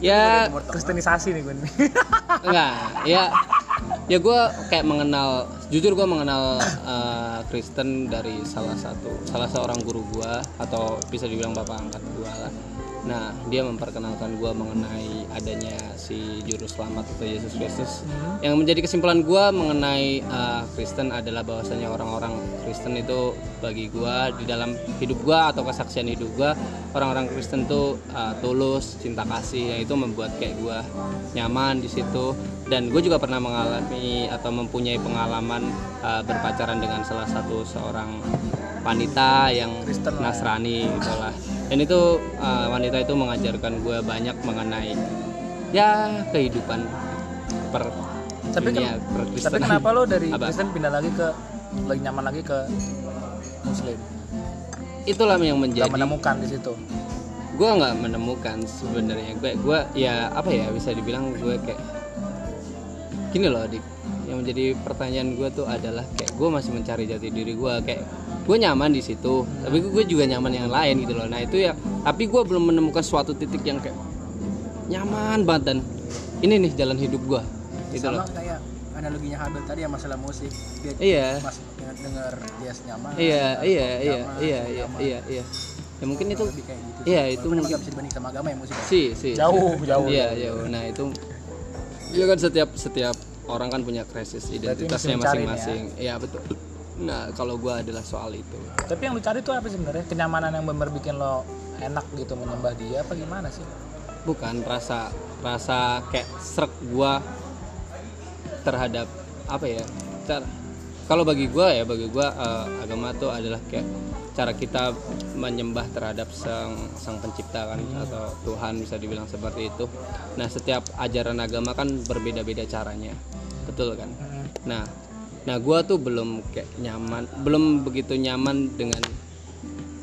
ya. Kristenisasi nih gue nih. Enggak ya ya gue kayak mengenal jujur gue mengenal eh, Kristen dari salah satu salah seorang guru gue atau bisa dibilang bapak angkat gue lah nah dia memperkenalkan gue mengenai adanya si juru selamat atau Yesus Kristus. Yang menjadi kesimpulan gue mengenai eh, Kristen adalah bahwasanya orang-orang Kristen itu bagi gue di dalam hidup gue atau kesaksian hidup gue orang-orang Kristen tuh eh, tulus cinta kasih yang itu membuat kayak gue nyaman di situ. Dan gue juga pernah mengalami atau mempunyai pengalaman uh, berpacaran dengan salah satu seorang wanita yang Kristen ya. Nasrani gitulah dan itu uh, wanita itu mengajarkan gue banyak mengenai ya kehidupan per tapi dunia ken- perkristenan. tapi kenapa lo dari Apa? Kristen pindah lagi ke lagi nyaman lagi ke Muslim itulah yang Gak menjadi menemukan di situ gue nggak menemukan sebenarnya gue gue ya apa ya bisa dibilang gue kayak gini loh dik yang menjadi pertanyaan gue tuh adalah kayak gue masih mencari jati diri gue kayak gue nyaman di situ tapi gue juga nyaman yang lain gitu loh nah itu ya tapi gue belum menemukan suatu titik yang kayak nyaman banget dan ini nih jalan hidup gue gitu sama loh kayak analoginya Habel tadi yang masalah musik dia iya mas denger dia nyaman iya iya iya nyaman, iya iya nyaman. iya iya ya mungkin itu lebih kayak gitu iya itu mungkin bisa dibanding sama agama ya musik ya. sih sih jauh jauh Iya, jauh. Nah, itu Iya kan setiap setiap orang kan punya krisis identitasnya nih masing-masing. Iya, betul. Nah, kalau gua adalah soal itu. tapi yang lu cari tuh apa sebenarnya kenyamanan yang benar bikin lo enak gitu menyembah dia apa gimana sih Bukan rasa rasa kayak serak gua terhadap apa ya? Car- kalau bagi gua ya, bagi gua eh, agama tuh adalah kayak cara kita menyembah terhadap sang sang pencipta kan atau Tuhan bisa dibilang seperti itu. Nah, setiap ajaran agama kan berbeda-beda caranya. Betul kan? Nah, nah gua tuh belum kayak nyaman, belum begitu nyaman dengan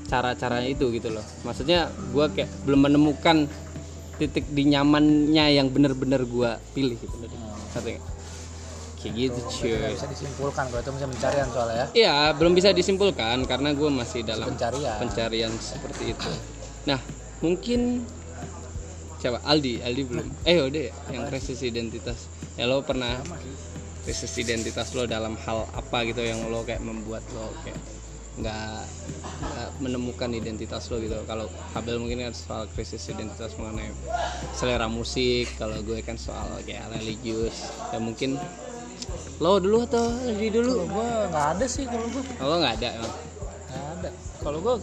cara-cara itu gitu loh. Maksudnya gua kayak belum menemukan titik di nyamannya yang bener-bener gua pilih gitu loh. Nggak? Kayak gitu cuy. Bisa disimpulkan kalau itu bisa pencarian soalnya ya Iya, belum bisa disimpulkan karena gue masih dalam pencarian pencarian seperti itu. Nah, mungkin coba Aldi, Aldi belum. Eh, udah ya, yang krisis identitas. Ya lo pernah krisis identitas lo dalam hal apa gitu yang lo kayak membuat lo kayak nggak menemukan identitas lo gitu. Kalau Habel mungkin kan soal krisis identitas mengenai selera musik, kalau gue kan soal kayak religius. Ya mungkin lo dulu atau Aldi dulu? kalau gue nggak ada sih kalau gue Oh nggak ada emang. nggak ada kalau gue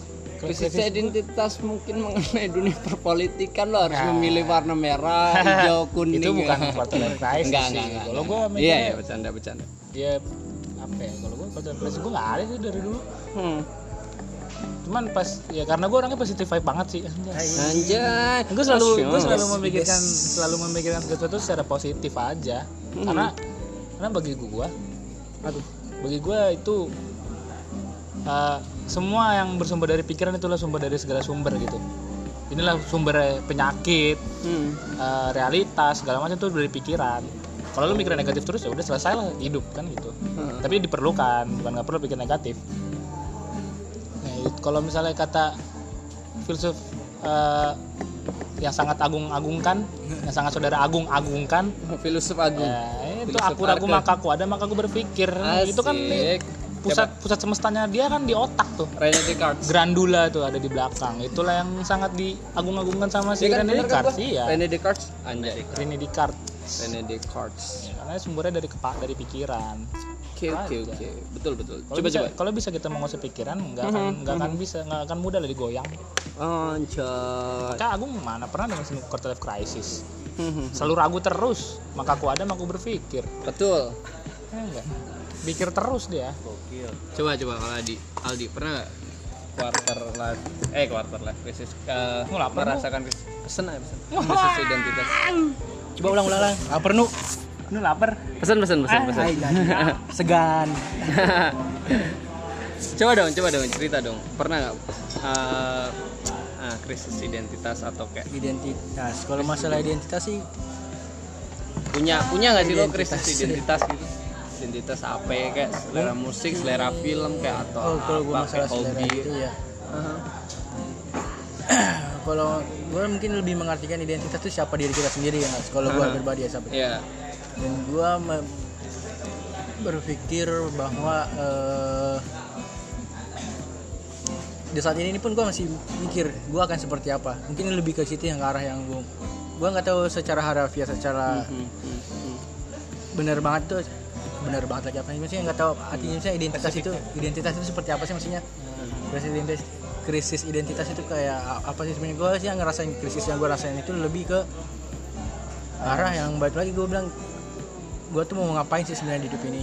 Krisis identitas mungkin mengenai dunia perpolitikan lo harus memilih warna merah, hijau, kuning. itu bukan quarter life crisis enggak, sih enggak, enggak. kalau gue enggak. mikirnya Iya, iya, bercanda, bercanda. ya apa ya kalau gue quarter life crisis gue nggak ada sih dari dulu Hmm. cuman pas ya karena gue orangnya positif vibe banget sih Anjay. gue selalu gue selalu memikirkan selalu memikirkan sesuatu secara positif aja karena karena bagi gue aduh bagi gue itu uh, semua yang bersumber dari pikiran itulah sumber dari segala sumber gitu. Inilah sumber penyakit Hmm. uh, realitas segala macam itu dari pikiran. Kalau lu mikir negatif terus ya udah selesai lah hidup kan gitu. Hmm. tapi diperlukan bukan nggak perlu pikir negatif. Nah, kalau misalnya kata filsuf uh, yang sangat agung-agungkan yang sangat saudara agung-agungkan Filosof agung. ya, itu Filsuf aku ragu makaku ada makaku berpikir. Itu kan Pusat pusat semestanya dia kan di otak tuh. Rene Descartes. grandula tuh ada di belakang. Itulah yang sangat diagung-agungkan sama si Rene Descartes iya. Rene Descartes? Anjay. Rene Descartes. Rene Descartes. Karena sumbernya dari kepak dari pikiran. Oke oke oke. Betul betul. Kalau coba bisa, coba. kalau bisa kita menguasai pikiran nggak akan nggak akan bisa nggak akan mudah lah digoyang. Anjay. maka Agung mana pernah dengan seni quarter life crisis? Selalu ragu terus. Maka aku ada maka aku berpikir. Betul. Ya enggak pikir terus dia. Coba coba kalau Aldi. Aldi pernah nggak? Quarter life eh quarter life crisis. Uh, Mau lapar, merasakan krisis pesen aja pesen. Krisis identitas. Coba ulang ulang ulang. Lapar nu. nu lapar. Pesan pesan pesan pesan Segan. coba dong coba dong cerita dong. Pernah nggak? Uh, uh, krisis identitas atau kayak Identitas. Kalau masalah identitas sih punya punya nggak sih lo krisis identitas gitu identitas apa ya kayak selera musik selera film kayak atau oh kalau gue apa masalah kayak hobi itu ya. Aha. Kalau gue mungkin lebih mengartikan identitas itu siapa diri kita sendiri ya Mas. Kalau gue Aha. pribadi ya siapa. Iya. Dan gue berpikir bahwa eh, di saat ini pun gue masih mikir gue akan seperti apa. Mungkin lebih ke situ yang ke arah yang gue gue nggak tahu secara harafiah secara Hmm, hmm, hmm. benar banget tuh benar banget lagi apa maksudnya nggak tahu artinya maksudnya identitas itu identitas itu seperti apa sih maksudnya? Krisis identitas krisis identitas itu kayak apa sih sebenarnya? Gue sih yang ngerasain krisis yang gue rasain itu lebih ke arah yang balik lagi gue bilang gue tuh mau ngapain sih sebenarnya di hidup ini?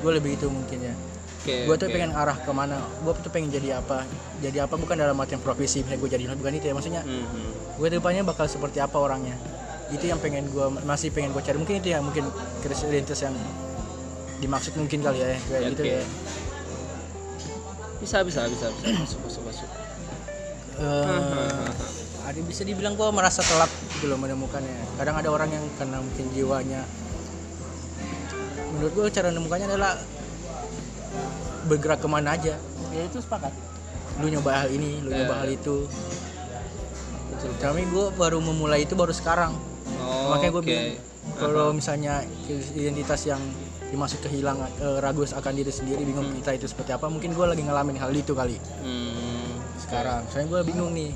Gue lebih itu mungkin ya. Oke, gue tuh oke. pengen arah ke mana? Gue tuh pengen jadi apa? Jadi apa bukan dalam artian profesi misalnya gue jadi bukan itu ya maksudnya. Hmm, hmm. gue depannya bakal seperti apa orangnya? Itu yang pengen gue masih pengen gue cari. Mungkin itu ya mungkin krisis identitas yang dimaksud mungkin kali ya kayak gitu Oke. ya. Bisa bisa bisa bisa. Masuk masuk masuk. Eh, ada bisa dibilang gue merasa telat gitu loh menemukannya. Kadang ada orang yang karena mungkin jiwanya. Menurut gue cara menemukannya adalah bergerak ke mana aja. Ya itu sepakat. Lu nyoba hal ini lu nyoba Ya. hal itu. Tapi gue baru memulai itu baru sekarang. Oh, makanya gue oke. bilang kalau misalnya identitas yang dimaksud kehilangan eh, ragu akan diri sendiri bingung kita itu seperti apa. Mungkin gue lagi ngalamin hal itu kali. Hmm, sekarang soalnya gue bingung nih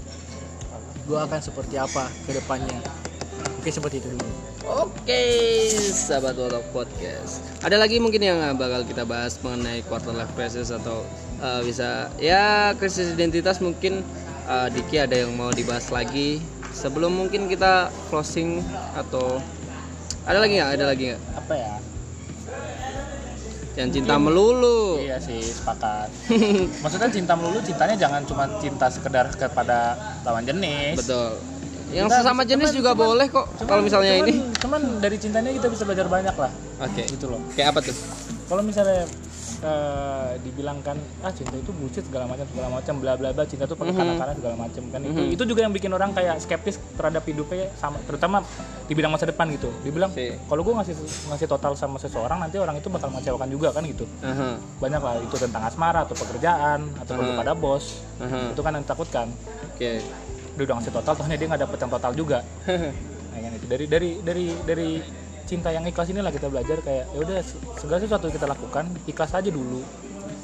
gue akan seperti apa ke depannya. Mungkin seperti itu dulu. Oke, sahabat Wolof Podcast. Ada lagi mungkin yang uh, bakal kita bahas mengenai quarter life crisis atau uh, bisa ya krisis identitas mungkin uh, Diki ada yang mau dibahas lagi. Sebelum mungkin kita closing atau ada lagi nggak? Ada lagi nggak? apa ya Yang cinta melulu. iya sih sepakat maksudnya cinta melulu cintanya jangan cuma cinta sekedar kepada lawan jenis Betul. Yang Kita sesama jenis cuman- juga cuman- boleh kok. Kalau misalnya cuman, ini. cuman dari cintanya kita bisa belajar banyak lah Oke. gitu loh Kayak apa tuh? kalau misalnya eh, dibilangkan ah cinta itu bullshit segala macam segala macam bla bla bla cinta itu pakai kanak-kanak segala macam kan. Itu itu juga yang bikin orang kayak skeptis terhadap hidupnya sama terutama di bidang masa depan gitu. Dibilang Si. kalau gue ngasih ngasih total sama seseorang nanti orang itu bakal mengecewakan juga kan gitu. Aha. banyak lah itu tentang asmara atau pekerjaan atau perlu pada bos. Aha. itu kan yang ditakutkan Oke. dia udah ngasih total tohnya dia nggak dapet yang total juga. Nah, kan itu. Dari dari dari dari cinta yang ikhlas inilah kita belajar kayak ya udah se- segala sesuatu kita lakukan ikhlas aja dulu.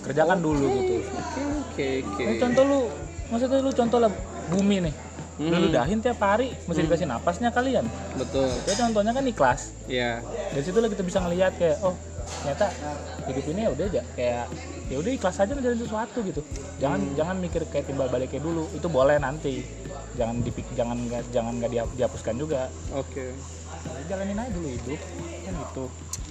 Kerjakan dulu gitu. Oke oke. Oke. Contoh lu maksudnya lu contoh lah bumi nih. Lu ludahin tiap hari mesti dikasih napasnya kalian. Betul. ya contohnya kan ikhlas. Ya. dari situ lah kita bisa ngelihat kayak oh ternyata hidup ini ya udah aja kayak ya udah ikhlas aja ngejalanin sesuatu gitu. Jangan jangan mikir kayak timbal baliknya dulu itu boleh nanti. Jangan dipik jangan jangan nggak dihapuskan juga. Oke. Ya, jalanin aja dulu hidup kan gitu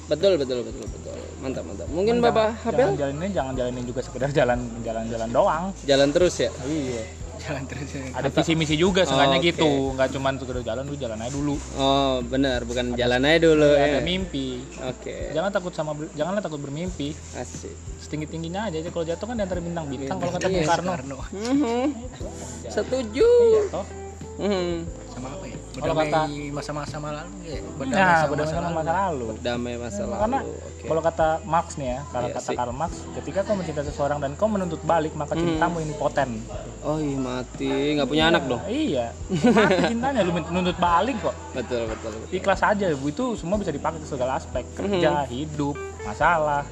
Betul betul betul betul. Mantap mantap. Mungkin Bapak Habel jangan jalanin jangan jalanin juga sekedar jalan jalan jalan doang jalan terus ya. iya jalan terus ya. ada visi misi juga seenggaknya Oh, oke. gitu nggak cuman sekedar jalan lu jalan aja dulu Oh benar bukan jalan aja dulu ada ya. mimpi Oke. jangan takut sama janganlah takut bermimpi Asik. setinggi tingginya aja kalau jatuh kan di antara bintang bintang kalau kata Iya, Bung Karno Karno. Setuju. iya toh Mhm. sama apa ya berdamai kata- masa-masa lalu ya nah berdasarkan sama masa lalu Damai masa lalu. karena Oke. kalau kata Marx nih ya kalau Iya kata sih. Karl Marx ketika kau mencintai seseorang dan kau menuntut balik maka cintamu ini poten Oh iya mati nggak punya anak dong. iya mati cintanya lu menuntut balik kok Betul betul. betul. ikhlas aja itu semua bisa dipakai ke segala aspek kerja hidup masalah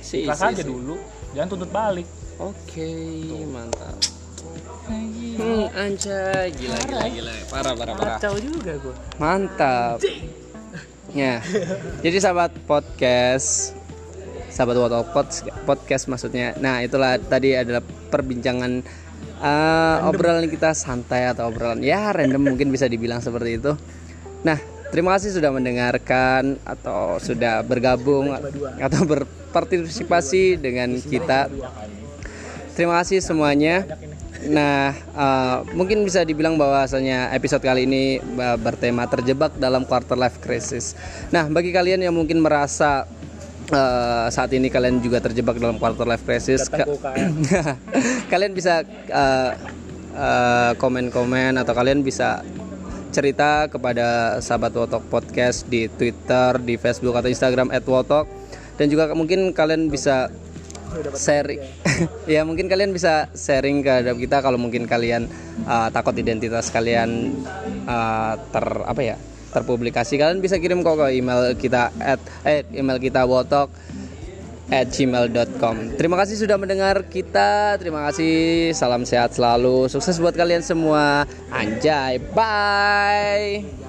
Si, ikhlas si, aja si. dulu jangan tuntut balik Oke mantap. Hmm, anjay gila gila gila parah parah parah. kacau juga gue Mantap. Ya. Jadi sahabat podcast sahabat Wotok podcast maksudnya. Nah, itulah tadi adalah perbincangan uh, obrolan kita santai atau obrolan ya random mungkin bisa dibilang seperti itu. Nah, terima kasih sudah mendengarkan atau sudah bergabung atau berpartisipasi dengan kita. Terima kasih semuanya. Nah, uh, mungkin bisa dibilang bahwasanya episode kali ini uh, bertema terjebak dalam quarter life crisis. Nah, bagi kalian yang mungkin merasa uh, saat ini kalian juga terjebak dalam quarter life crisis, ka kalian bisa komen-komen uh, uh, atau kalian bisa cerita kepada sahabat Wotok Podcast di Twitter, di Facebook atau Instagram @wotok dan juga mungkin kalian bisa sharing. ya? Mungkin kalian bisa sharing ke kita kalau mungkin kalian uh, takut identitas kalian uh, ter apa ya terpublikasi. Kalian bisa kirim kok ke email kita at eh, email kita wotok at gmail.com Terima kasih sudah mendengar kita. Terima kasih. Salam sehat selalu. Sukses buat kalian semua. Anjay. Bye